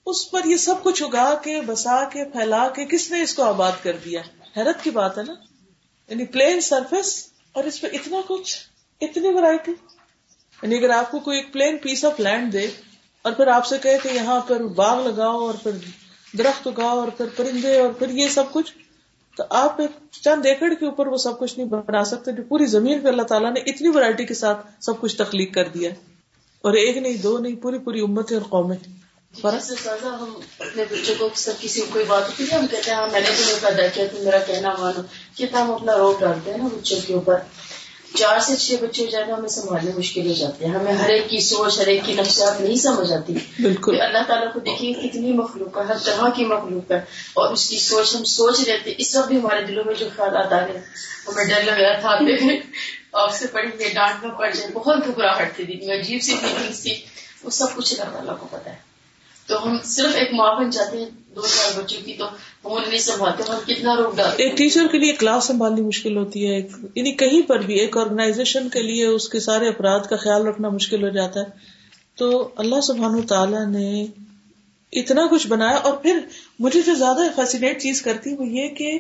اس پر یہ سب کچھ اگا کے، بسا کے، پھیلا کے، کس نے اس کو آباد کر دیا؟ حیرت کی بات ہے نا؟ یعنی پلین سرفیس اور اس پہ اتنا کچھ، اتنی ورائٹی یعنی اگر آپ کو کوئی ایک پلین پیس آف لینڈ دے اور پھر آپ سے کہے کہ یہاں پر باغ لگاؤ اور پھر درخت اگاؤ اور پھر پرندے اور پھر یہ سب کچھ تو آپ ایک چند ایکڑ کے اوپر وہ سب کچھ نہیں بنا سکتے، جو پوری زمین پہ اللہ تعالیٰ نے اتنی ورائٹی کے ساتھ سب کچھ تخلیق کر دیا اور ایک نہیں، دو نہیں، پوری پوری امت اور قومیں فرق؟ جی، ہم اپنے بچوں کو سب کسی کو کوئی بات ہوتی ہے، ہم کہتے ہیں ہاں میں نے تمہیں پیدا کیا تم میرا کہنا مانو۔ کتنا ہم اپنا روپ ڈالتے ہیں نا بچوں کے اوپر۔ چار سے چھ بچے ہو جائے ہمیں سنبھالنے مشکل ہو جاتے ہیں ہمیں ہر ایک کی سوچ ہر ایک کی نقشات نہیں سمجھ آتی۔ بالکل۔ اللہ تعالیٰ کو دیکھیے کتنی مخلوق ہے ہر طرح کی مخلوق ہے۔ اور اس کی سوچ ہم سوچ رہے تھے اس وقت بھی ہمارے دلوں میں جو خیالات آ رہے ہمیں ڈر لگ رہا تھا۔ آپ سے پڑھیں گے ڈانٹ میں پڑ جائے بہت گھبراہٹ تھی دیدی عجیب سی فیلنگ تھی۔ وہ سب کچھ اللہ تعالیٰ کو پتا ہے۔ تو ہم صرف ایک ماں بن جاتے ہیں دو چار بچوں کی تو نہیں سنبھالتے ہم کتنا روک ڈالتے ایک ٹیچر کے لیے کلاس سنبھالنی مشکل ہوتی ہے یعنی کہیں پر بھی ایک آرگنائزیشن کے لیے اس کے سارے افراد کا خیال رکھنا مشکل ہو جاتا ہے۔ تو اللہ سبحان تعالیٰ نے اتنا کچھ بنایا اور پھر مجھے جو زیادہ فیسینیٹ چیز کرتی وہ یہ کہ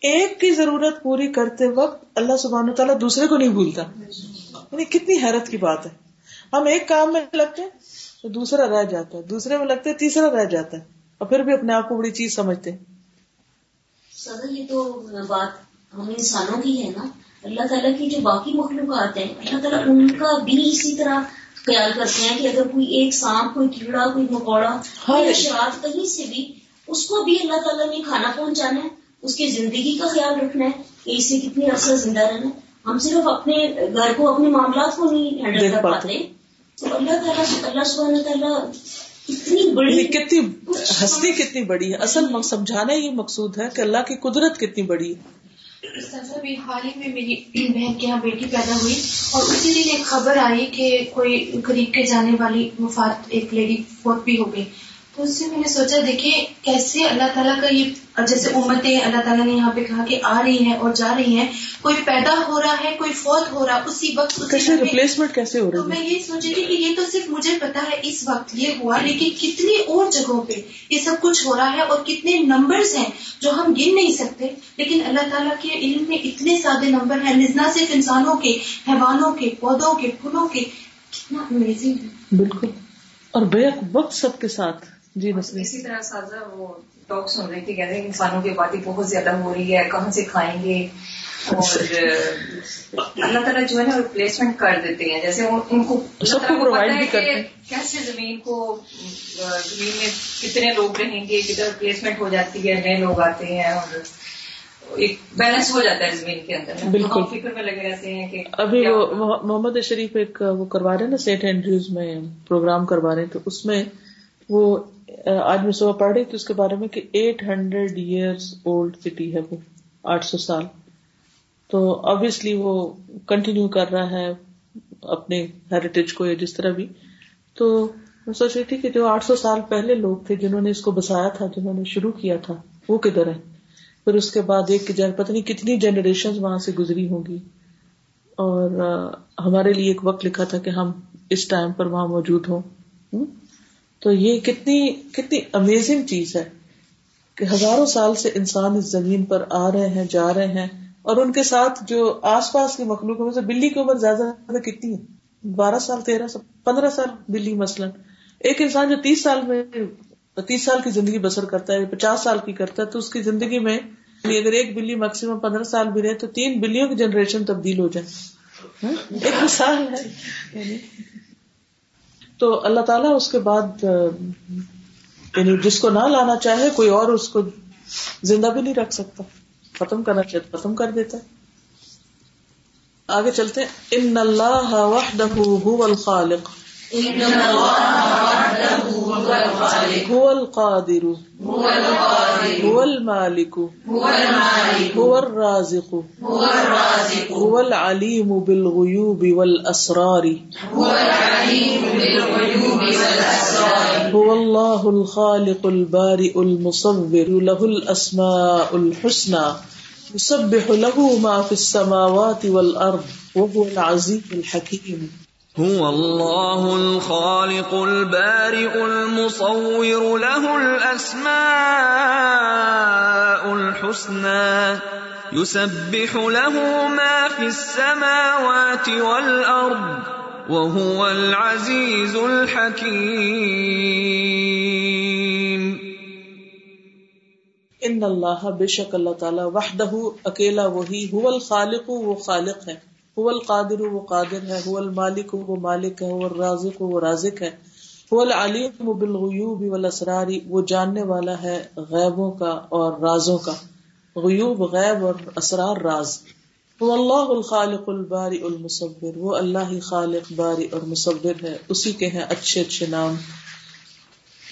ایک کی ضرورت پوری کرتے وقت اللہ سبحان تعالیٰ دوسرے کو نہیں بھولتا۔ یعنی کتنی حیرت کی بات ہے۔ ہم ایک کام میں لگتے ہیں تو دوسرا رہ جاتا ہے دوسرے میں لگتا ہے تیسرا رہ جاتا ہے۔ اور پھر بھی اپنے آپ کو بڑی چیز سمجھتے سر یہ تو بات ہم انسانوں کی ہے نا۔ اللہ تعالیٰ کی جو باقی مخلوقات ہیں اللہ تعالیٰ ان کا بھی اسی طرح خیال کرتے ہیں کہ اگر کوئی ایک سانپ کوئی کیڑا کوئی مکوڑا کوئی اشرات کہیں سے بھی اس کو بھی اللہ تعالیٰ نے کھانا پہنچانا ہے اس کی زندگی کا خیال رکھنا ہے کہ اسے کتنی عرصہ زندہ رہنا ہے۔ ہم صرف اپنے گھر کو اپنے معاملات کو نہیں ہینڈل کر پاتے۔ تو اللہ تعالیٰ اللہ سبحانہ تعالیٰ کتنی ہستی کتنی بڑی ہے۔ اصل سمجھانا یہ مقصود ہے کہ اللہ کی قدرت کتنی بڑی ہے۔ حال ہی میں میری بہن کے یہاں بیٹی پیدا ہوئی اور اسی دن ایک خبر آئی کہ کوئی غریب کے جانے والی وفات ایک لیڈی فوت بھی ہو گئی۔ تو اس سے میں نے سوچا دیکھیے کیسے اللہ تعالیٰ کا یہ جیسے امتیں اللہ تعالیٰ نے یہاں پہ کہا کہ آ رہی ہیں اور جا رہی ہیں کوئی پیدا ہو رہا ہے کوئی فوت ہو رہا اسی وقت کیسے ریپلیسمنٹ کیسے ہو رہی ہے؟ میں یہ سوچی تھی کہ یہ تو صرف مجھے پتا ہے اس وقت یہ ہوا لیکن کتنی اور جگہوں پہ یہ سب کچھ ہو رہا ہے اور کتنے نمبرز ہیں جو ہم گن نہیں سکتے۔ لیکن اللہ تعالیٰ کے علم میں اتنے سادے نمبر ہیں نہ صرف انسانوں کے حیوانوں کے پودوں کے پھولوں کے کتنا امیزنگ ہے۔ بالکل۔ اور بے وقت سب کے ساتھ جی بس اسی طرح سازا وہ ٹاک سن رہی تھی کہتے ہیں انسانوں کی باتیں بہت زیادہ ہو رہی ہے کہاں سے کھائیں گے؟ اور اللہ تعالیٰ جو ہے نا ریپلیسمنٹ کر دیتے ہیں۔ جیسے ان کو سب کو پرووائڈ بھی کرتے ہیں۔ کیسے زمین کو زمین میں کتنے لوگ رہیں گے کتنے ریپلیسمنٹ ہو جاتی ہے نئے لوگ آتے ہیں اور ایک بیلنس ہو جاتا ہے زمین کے اندر۔ بالکل۔ فکر میں لگے رہتے ہیں کہ ابھی وہ محمد شریف ایک وہ کروا رہے ہیں نا سینٹ اینڈریوز میں پروگرام کروا رہے ہیں تو اس میں وہ آج میں صبح پڑھ رہی تھی اس کے بارے میں کہ eight hundred years old city ہے وہ، آٹھ سو سال۔ تو ابویسلی وہ کنٹینیو کر رہا ہے اپنے ہیریٹیج کو یا جس طرح بھی۔ تو میں سوچ رہی تھی کہ جو آٹھ سو سال پہلے لوگ تھے جنہوں نے اس کو بسایا تھا، جنہوں نے شروع کیا تھا، وہ کدھر ہے پھر اس کے بعد ایک جن، پتہ نہیں کتنی جنریشن وہاں سے گزری ہوں گی۔ اور ہمارے لیے ایک وقت لکھا تھا کہ ہم اس ٹائم پر وہاں موجود ہوں۔ تو یہ کتنی کتنی امیزنگ چیز ہے کہ ہزاروں سال سے انسان اس زمین پر آ رہے ہیں، جا رہے ہیں اور ان کے ساتھ جو آس پاس کی مخلوق میں سے بلی کی عمر زیادہ زیادہ کتنی ہے؟ بارہ سال، تیرہ سال، پندرہ سال بلی مثلاً۔ ایک انسان جو تیس سال میں، تیس سال کی زندگی بسر کرتا ہے، پچاس سال کی کرتا ہے، تو اس کی زندگی میں اگر ایک بلی میکسیمم پندرہ سال بھی رہے تو تین بلیوں کی جنریشن تبدیل ہو جائے۔ ہاں؟ ایک مثال ہے۔ تو اللہ تعالیٰ اس کے بعد یعنی جس کو نہ لانا چاہے، کوئی اور اس کو زندہ بھی نہیں رکھ سکتا۔ ختم کرنا چاہے، ختم کر دیتا ہے۔ آگے چلتے ان اللہ وحدہ هو الخالق۔ ان اللہ هو القادر هو المالك هو الرازق هو العليم بالغيوب والأسرار. هو الله الخالق البارئ المصور له الأسماء الحسنى يسبح له ما في السماوات والأرض وهو العزيز الحكيم. هو الله الخالق البارئ المصور له الأسماء الحسنى، يسبح له ما في السماوات والأرض، وهو العزيز الحكيم. ان اللہ بے شک اللہ تعالیٰ وحدہ اکیلا وہی هو الخالق وہ خالق ہے. هو القادر وہ قادر ہے، هو المالک وہ مالک ہے، هو الرازق وہ رازق ہے۔ هو العلیم بالغیوب والاسرار، وہ جاننے والا ہے غیبوں کا اور رازوں کا۔ غیوب، غیب اور اسرار، راز۔ وہ اللہ الخالق الباری المصور، وہ اللہ ہی خالق، باری اور مصور ہے۔ اسی کے ہیں اچھے اچھے نام۔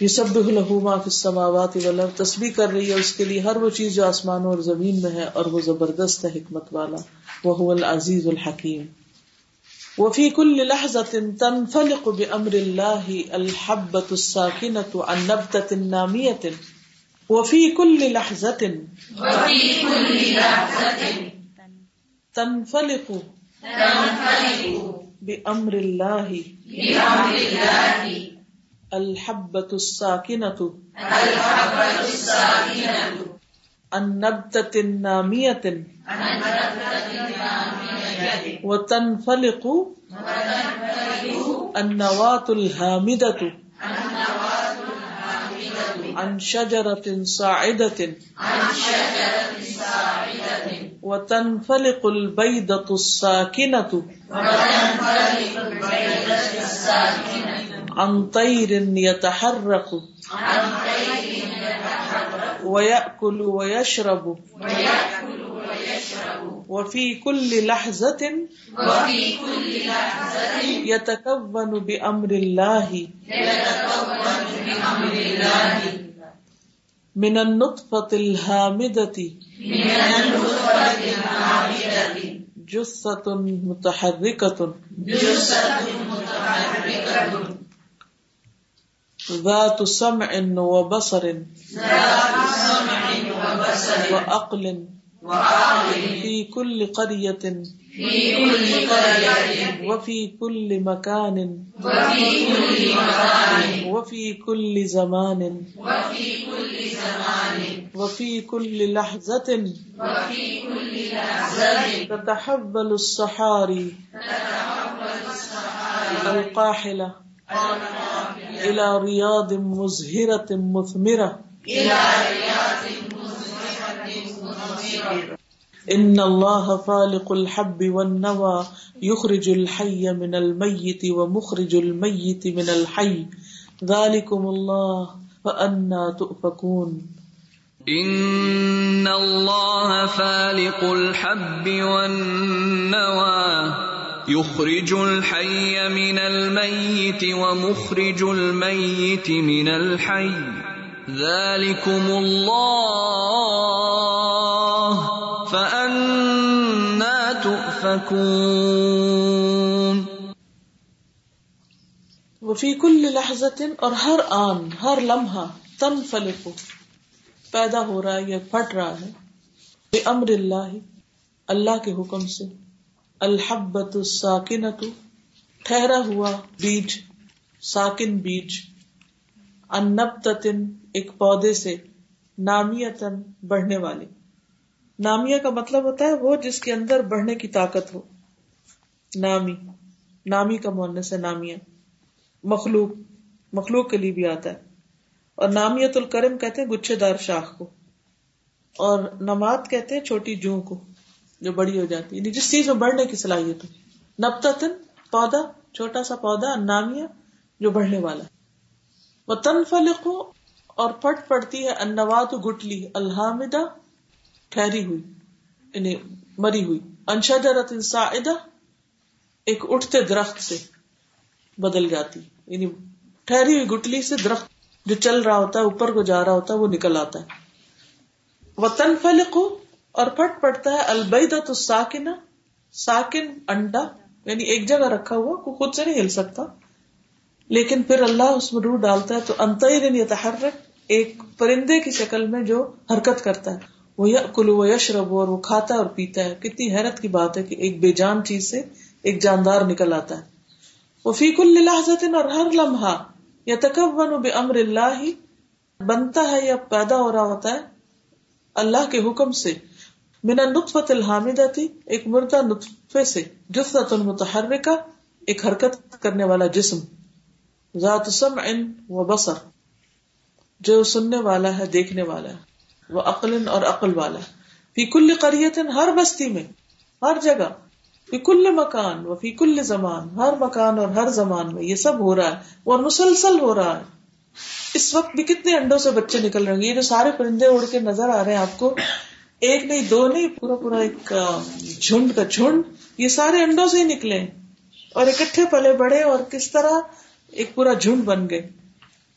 یہ سب ما فی السماوات والارض تسبیح کر رہی ہے اس کے لیے ہر وہ چیز جو آسمانوں اور زمین میں ہے اور وہ زبردست ہے حکمت والا۔ وہ العزیز الحکیم۔ وفي كل لحظة تنفلق بأمر الله الحبة الساكنة عن نبتة نامية وفي كل لحظة وفي كل لحظة تنفلق تنفلق بأمر الله بأمر الله الحبة الساكنة الحبة الساكنة النبتة النامية وتنفلق وتنفلق النواة الهامدة عن عن شجرة صاعدة وتنفلق البيضة الساكنة وتنفلق البيضة الساكنة عن طير يتحرك. ويأكل ويشرب. وفي كل لحظة وفي كل لحظة يتكون بأمر الله. يتكون بأمر الله من النطفة الهامدة. من النطفة جثة متحركة جثة متحركة. ذات سمع وبصر. ذات سمع وبصر وعقل. وعقل في كل قرية. في كل قرية وفي كل مكان. وفي كل مكان وفي كل زمان. وفي كل زمان وفي كل لحظة. وفي كل لحظة تتحول الصحاري تتحول الصحاري القاحلة. القابلة إلى رياض مزهرة مثمرة. إلى رياض مزهرة الله فالق الحب والنوى يخرج الحي من الميت ومخرج الميت من الحي. ذلكم الله فأنا تؤفكون. إن الله فالق الحب والنوى يخرج الحي من الميت ومخرج الميت من الحي. ذلكم الله فأنا تؤفكون. وفي كل لحظة اور ہر آن، ہر لمحہ تنفلق پیدا ہو رہا ہے یا پھٹ رہا ہے بأمر اللہ اللہ کے حکم سے۔ الحبت الساکنت ٹھہرا ہوا بیج، ساکن بیج۔ انبتتن ایک پودے سے نامیتن بڑھنے والی نامیہ کا مطلب ہوتا ہے وہ جس کے اندر بڑھنے کی طاقت ہو۔ نامی۔ نامی کا مونس ہے نامیہ۔ مخلوق۔ مخلوق کے لیے بھی آتا ہے۔ اور نامیت الکرم کہتے ہیں گچھے دار شاخ کو۔ اور نمات کہتے ہیں چھوٹی جو کو۔ جو بڑی ہو جاتی یعنی جس چیز میں بڑھنے کی صلاحیت ہو۔ نبتتن، پودا، چھوٹا سا پودا نامیہ جو بڑھنے والا وہ تنفلق اور پھٹ پڑتی ہے انوات گٹلی، الحامدہ، ٹھہری ہوئی یعنی مری ہوئی۔ انشجرت سائدہ ایک اٹھتے درخت سے بدل جاتی۔ یعنی ٹھہری ہوئی گٹلی سے درخت جو چل رہا ہوتا ہے، اوپر کو جا رہا ہوتا ہے، وہ نکل آتا ہے۔ وطن فلق اور پھٹ پڑتا ہے البیدا تو ساکن ساکن انڈا یعنی ایک جگہ رکھا ہوا، کو خود سے نہیں ہل سکتا۔ لیکن پھر اللہ اس میں روح ڈالتا ہے، تو انتر یتحرک، ایک پرندے کی شکل میں جو حرکت کرتا ہے۔ وہ کلو و یشرب، اور وہ کھاتا اور پیتا ہے۔ کتنی حیرت کی بات ہے کہ ایک بے جان چیز سے ایک جاندار نکل آتا ہے۔ وہ فیق اللہ اور ہر لمحہ یا تکبن بے امر اللہ ہی بنتا ہے یا پیدا ہو رہا ہوتا ہے اللہ کے حکم سے۔ من نطفت الحامدہ تھی ایک مردہ نطفے سے جثت المتحرکہ ایک حرکت کرنے والا جسم، ذات سمع و بصر، جو سننے والا ہے، دیکھنے والا ہے، وہ عقل اور عقل والا ہے۔ فی کل قریت، ہر بستی میں، ہر جگہ، فی کل مکان و فی کل زمان، ہر مکان اور ہر زمان میں یہ سب ہو رہا ہے اور مسلسل ہو رہا ہے۔ اس وقت بھی کتنے انڈوں سے بچے نکل رہے ہیں یہ جو سارے پرندے اڑ کے نظر آ رہے ہیں آپ کو ایک نہیں، دو نہیں، پورا پورا ایک جھنڈ کا جھنڈ۔ یہ سارے انڈوں سے ہی نکلے اور اکٹھے پلے بڑے اور کس طرح ایک پورا جھنڈ بن گئے۔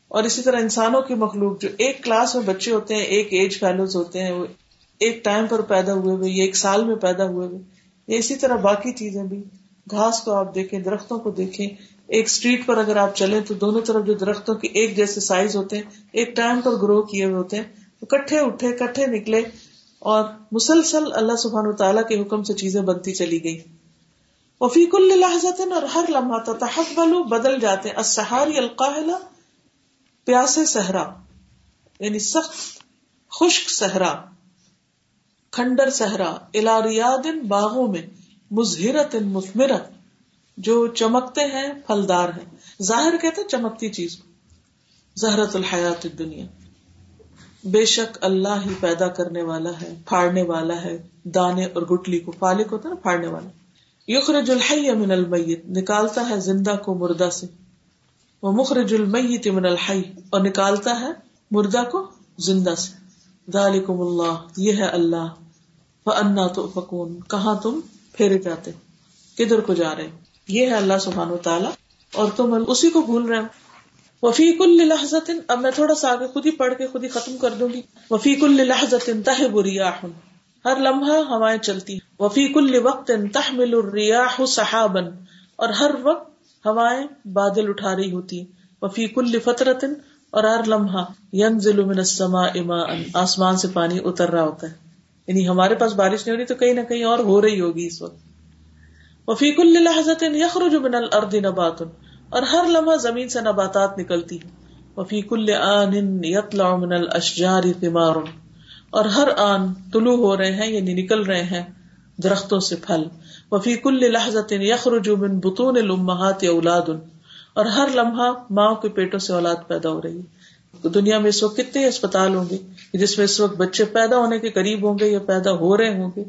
اور اسی طرح انسانوں کی مخلوق جو ایک کلاس میں بچے ہوتے ہیں، ایک ایج فیلوز ہوتے ہیں، وہ ایک ٹائم پر پیدا ہوئے ہوئے ایک سال میں پیدا ہوئے ہوئے۔ اسی طرح باقی چیزیں بھی۔ گھاس کو آپ دیکھیں، درختوں کو دیکھیں۔ ایک اسٹریٹ پر اگر آپ چلیں تو دونوں طرف جو درختوں کے ایک جیسے سائز ہوتے ہیں، ایک ٹائم پر گرو کیے ہوئے ہوتے ہیں۔ کٹھے اٹھے، کٹھے نکلے۔ اور مسلسل اللہ سبحان و تعالیٰ کے حکم سے چیزیں بنتی چلی گئی وفیق اللہ اور ہر لمحہ تحق بلو بدل جاتے ہیں۔ السہاری پیاسے صحرا یعنی سخت، خشک صحرا، کھنڈر صحرا الاریاد باغوں میں، مظہرت مثمرت، جو چمکتے ہیں، پھلدار ہیں۔ ظاہر کہتے چمکتی چیز۔ زہرت الحیات دنیا بے شک اللہ ہی پیدا کرنے والا ہے، پھاڑنے والا ہے، دانے اور گٹلی کو فالک ہوتا ہے نا پھاڑنے والا۔ یخرج الحی من المیت، نکالتا ہے زندہ کو مردہ سے۔ وہ مخرج المیت من الحی، اور نکالتا ہے مردہ کو زندہ سے۔ ذالکم اللہ، یہ ہے اللہ۔ فانا تو فکون کہاں تم پھیرے جاتے؟ کدھر کو جا رہے؟ یہ ہے اللہ سبحانہ و تعالیٰ اور تم اسی کو بھول رہے ہو۔ وفیق الحظت اب میں تھوڑا سا آگے خود ہی پڑھ کے خود ہی ختم کر دوں گی۔ وفیق الحظت تہ بریاح ہر لمحہ ہوائیں چلتی وفیق الوقت تحمل الریاح سحابا، اور ہر وقت ہوائیں بادل اٹھا رہی ہوتی وفیق الفطرت اور ہر لمحہ ینزل من السماء ماء، آسمان سے پانی اتر رہا ہوتا ہے۔ یعنی ہمارے پاس بارش نہیں ہو رہی تو کہیں نہ کہیں اور ہو رہی ہوگی اس وقت۔ وفیق اللہ یخرج من الارض نبات اور ہر لمحہ زمین سے نباتات نکلتی وفیق آن یطلع من الاشجار ثمار۔ اور ہر آن طلوع ہو رہے ہیں یعنی نکل رہے ہیں درختوں سے پھل۔ وفی کل لحظت یخرج من بطون الامہات اولاد۔ اور ہر لمحہ ماں کے پیٹوں سے اولاد پیدا ہو رہی ہے۔ دنیا میں اس وقت کتنے اسپتال ہوں گے جس میں اس وقت بچے پیدا ہونے کے قریب ہوں گے یا پیدا ہو رہے ہوں گے؟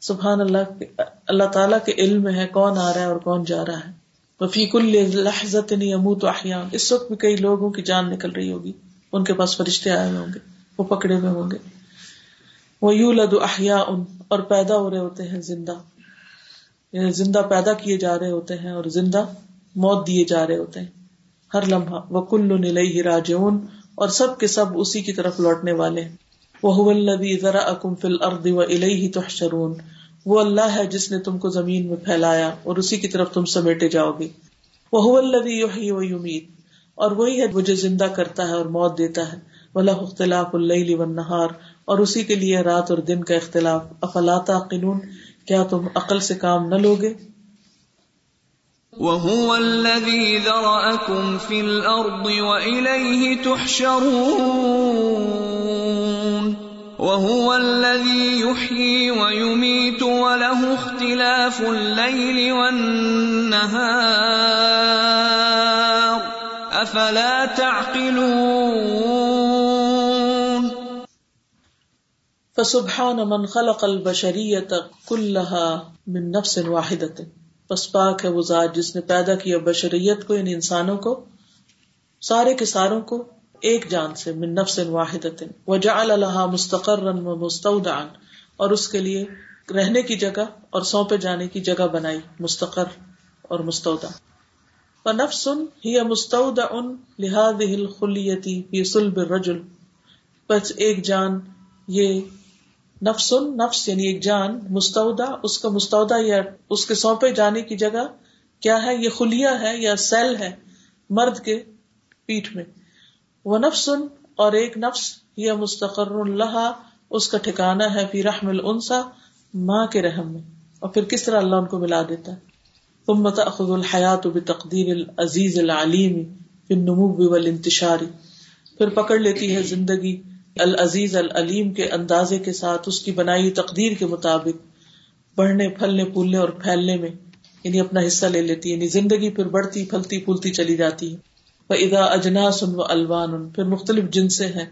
سبحان اللہ اللہ تعالیٰ کے علم ہے کون آ رہا ہے اور کون جا رہا ہے۔ وفیق الحظت یموت احیان اس وقت بھی کئی لوگوں کی جان نکل رہی ہوگی. ان کے پاس فرشتے آئے ہوئے ہوں گے. وہ پکڑے ہوئے ہوں گے. وہ یو لد احیا ان اور پیدا ہو رہے ہوتے ہیں زندہ. یعنی زندہ پیدا کیے جا رہے ہوتے ہیں اور زندہ موت دیے جا رہے ہوتے ہیں. ہر لمحہ. وہ کلو نلئی راجون اور سب کے سب اسی کی طرف لوٹنے والے وہ ذرا اکم فل ارد و الہی تحشرون وہ اللہ ہے جس نے تم کو زمین میں پھیلایا اور اسی کی طرف تم سمیٹے جاؤ گے۔ وہ البی و یمید اور وہی ہے مجھے زندہ کرتا ہے اور موت دیتا ہے۔ وہ اختلاف اللہ و نہار اور اسی کے لیے رات اور دن کا اختلاف۔ افلاطا قنون کیا تم عقل سے کام نہ لوگے؟ وهو الذي ذرأكم في الأرض وإليه تحشرون۔ وهو الذي يحيي ويميت وله اختلاف الليل والنهار. أفلا تعقلون؟ فسبحان من خلق البشرية كلها من نفس واحدة بس پاک ہے وہ ذات جس نے پیدا کیا بشریت کو یعنی انسانوں کو، سارے کے ساروں کو ایک جان سے، من نفس واحد وجعل لها مستقرا ومستودعا اور اس کے لیے رہنے کی جگہ اور سونپے جانے کی جگہ بنائی، مستقر اور مستودع. نفس ہی مستعود ان لحاظ خلیتی فی سلب رجل بس ایک جان، یہ نفس نفس یعنی ایک جان مستعودہ اس کا مستعودہ یا اس کے سونپے جانے کی جگہ کیا ہے؟ یہ خلیا ہے یا سیل ہے مرد کے پیٹ میں. وہ نفس اور ایک نفس یہ مستقر اللہ اس کا ٹھکانا ہے فی رحم الانسا، ماں کے رحم میں۔ اور پھر کس طرح اللہ ان کو ملا دیتا ہے؟ ثم تأخذ الحیات بتقدیر العزیز العلیم فی النمو والانتشار۔ پھر پکڑ لیتی ہے زندگی العزیز العلیم کے اندازے کے ساتھ، اس کی بنائی تقدیر کے مطابق، بڑھنے، پھلنے، پھولنے اور پھیلنے میں۔ یعنی اپنا حصہ لے لیتی ہے یعنی زندگی پھر بڑھتی، پھلتی، پھولتی چلی جاتی ہے۔ وہ ادا اجناس ان و الوان ان پھر مختلف جنسے ہیں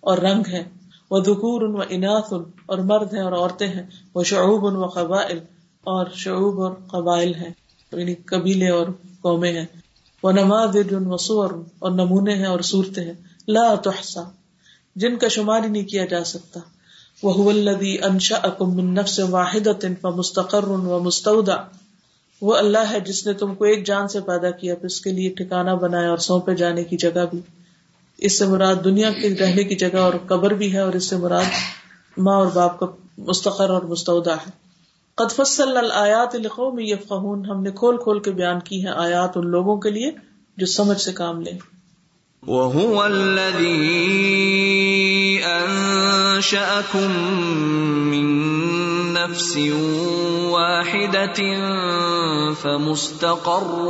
اور رنگ ہیں وہ دکور ان و اناث ان اور مرد ہیں اور عورتیں ہیں وہ شعوب ان و قبائل اور شعوب اور قبائل ہیں یعنی قبیلے اور قومیں ہیں۔ وہ نماز ان و سور اور نمونے ہیں اور صورتیں ہیں۔ لا تحسا جن کا شمار ہی نہیں کیا جا سکتا۔ وہ الذي انشأكم من نفس واحدة فمستقر ومستودع۔ وہ اللہ ہے جس نے تم کو ایک جان سے پیدا کیا، پھر اس کے لیے ٹھکانا بنایا اور سونپے جانے کی جگہ بھی۔ اس سے مراد دنیا کے رہنے کی جگہ اور قبر بھی ہے اور اس سے مراد ماں اور باپ کا مستقر اور مستعودہ ہے۔ قد فصل الآیات لقوم یفقہون، ہم نے کھول کھول کے بیان کی ہیں آیات ان لوگوں کے لیے جو سمجھ سے کام لیں۔ وهو الذي أنشأكم من نفس واحدة فمستقر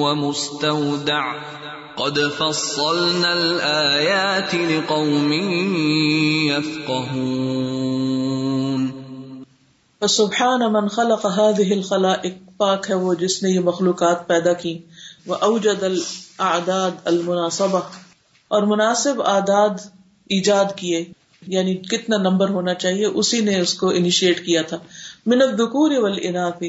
ومستودع. قد فصلنا الآيات لقوم يفقهون. فسبحان من خلق هذه الخلائق، پاک ہے وہ جس نے یہ مخلوقات پیدا کی وہ اوجد الاعداد المناسبہ اور مناسب اعداد ایجاد کیے. یعنی کتنا نمبر ہونا چاہیے، اسی نے اس کو انیشیٹ کیا تھا۔ منت دکور والاناث،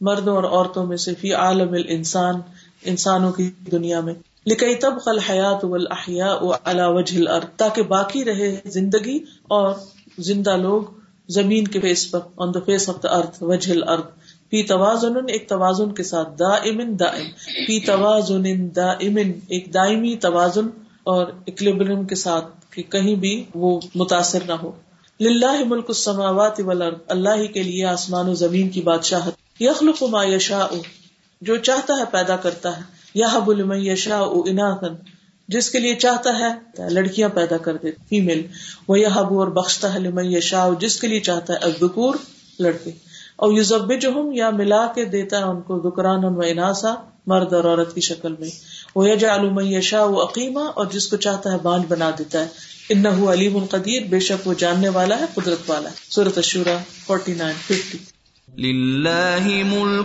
مردوں اور عورتوں میں سے فی عالم الانسان، انسانوں کی دنیا میں۔ لکئی تب خل حیات والاحیاء علی وجہ الارض، تاکہ باقی رہے زندگی اور زندہ لوگ زمین کے face per on the face of the earth وجہ الارض۔ فی توازن ایک توازن کے ساتھ دائم دائم۔ فی توازن دائم ایک دائمی توازن۔ اور اکلیبرم کے ساتھ کہ کہیں بھی وہ متاثر نہ ہو۔ للہ ملک السماوات والارض، اللہ ہی کے لیے آسمان و زمین کی بادشاہت۔ یخلق ما یشاء، جو چاہتا ہے پیدا کرتا ہے۔ یہب لمن یشاء اناثا، جس کے لیے چاہتا ہے لڑکیاں پیدا کر دے فیمیل وہ یہب اور بخشتا ہے لمن یشاء، جس کے لیے چاہتا ہے الذکور لڑکے۔ اور یوزب یا ملا کے دیتا ہے ان کو دکران و اناسا۔ مرد اور عورت کی شکل میں۔ وہ یجا علوم یشا و عقیمہ اور جس کو چاہتا ہے بانج بنا دیتا ہے۔ ان علیم القدیر بے شک وہ جاننے والا ہے، قدرت والا ہے۔ سورت اشورا فورٹی نائن، ففٹی۔ لله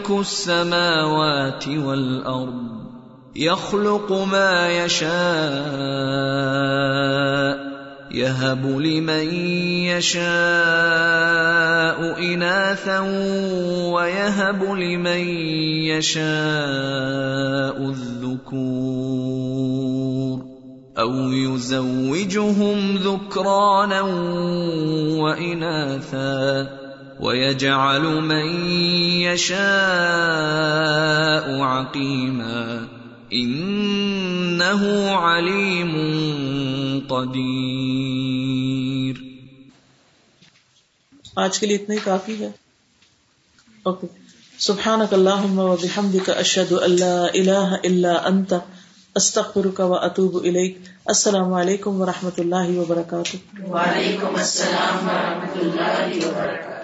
السماوات والأرض، يخلق ما يشاء يهب لمن يشاء إناثا ويهب لمن يشاء الذكور أو يزوجهم ذكرانا وإناثا ويجعل من يشاء عقيما إنه عليم قدیر آج کے لیے اتنا ہی کافی ہے۔ اوکے سبحانک اللہم و بحمدک اشہد اللہ الہ الا انت استغفرک و اتوب الیک السلام علیکم و رحمۃ اللہ وبرکاتہ وعلیکم السلام و رحمۃ اللہ وبرکاتہ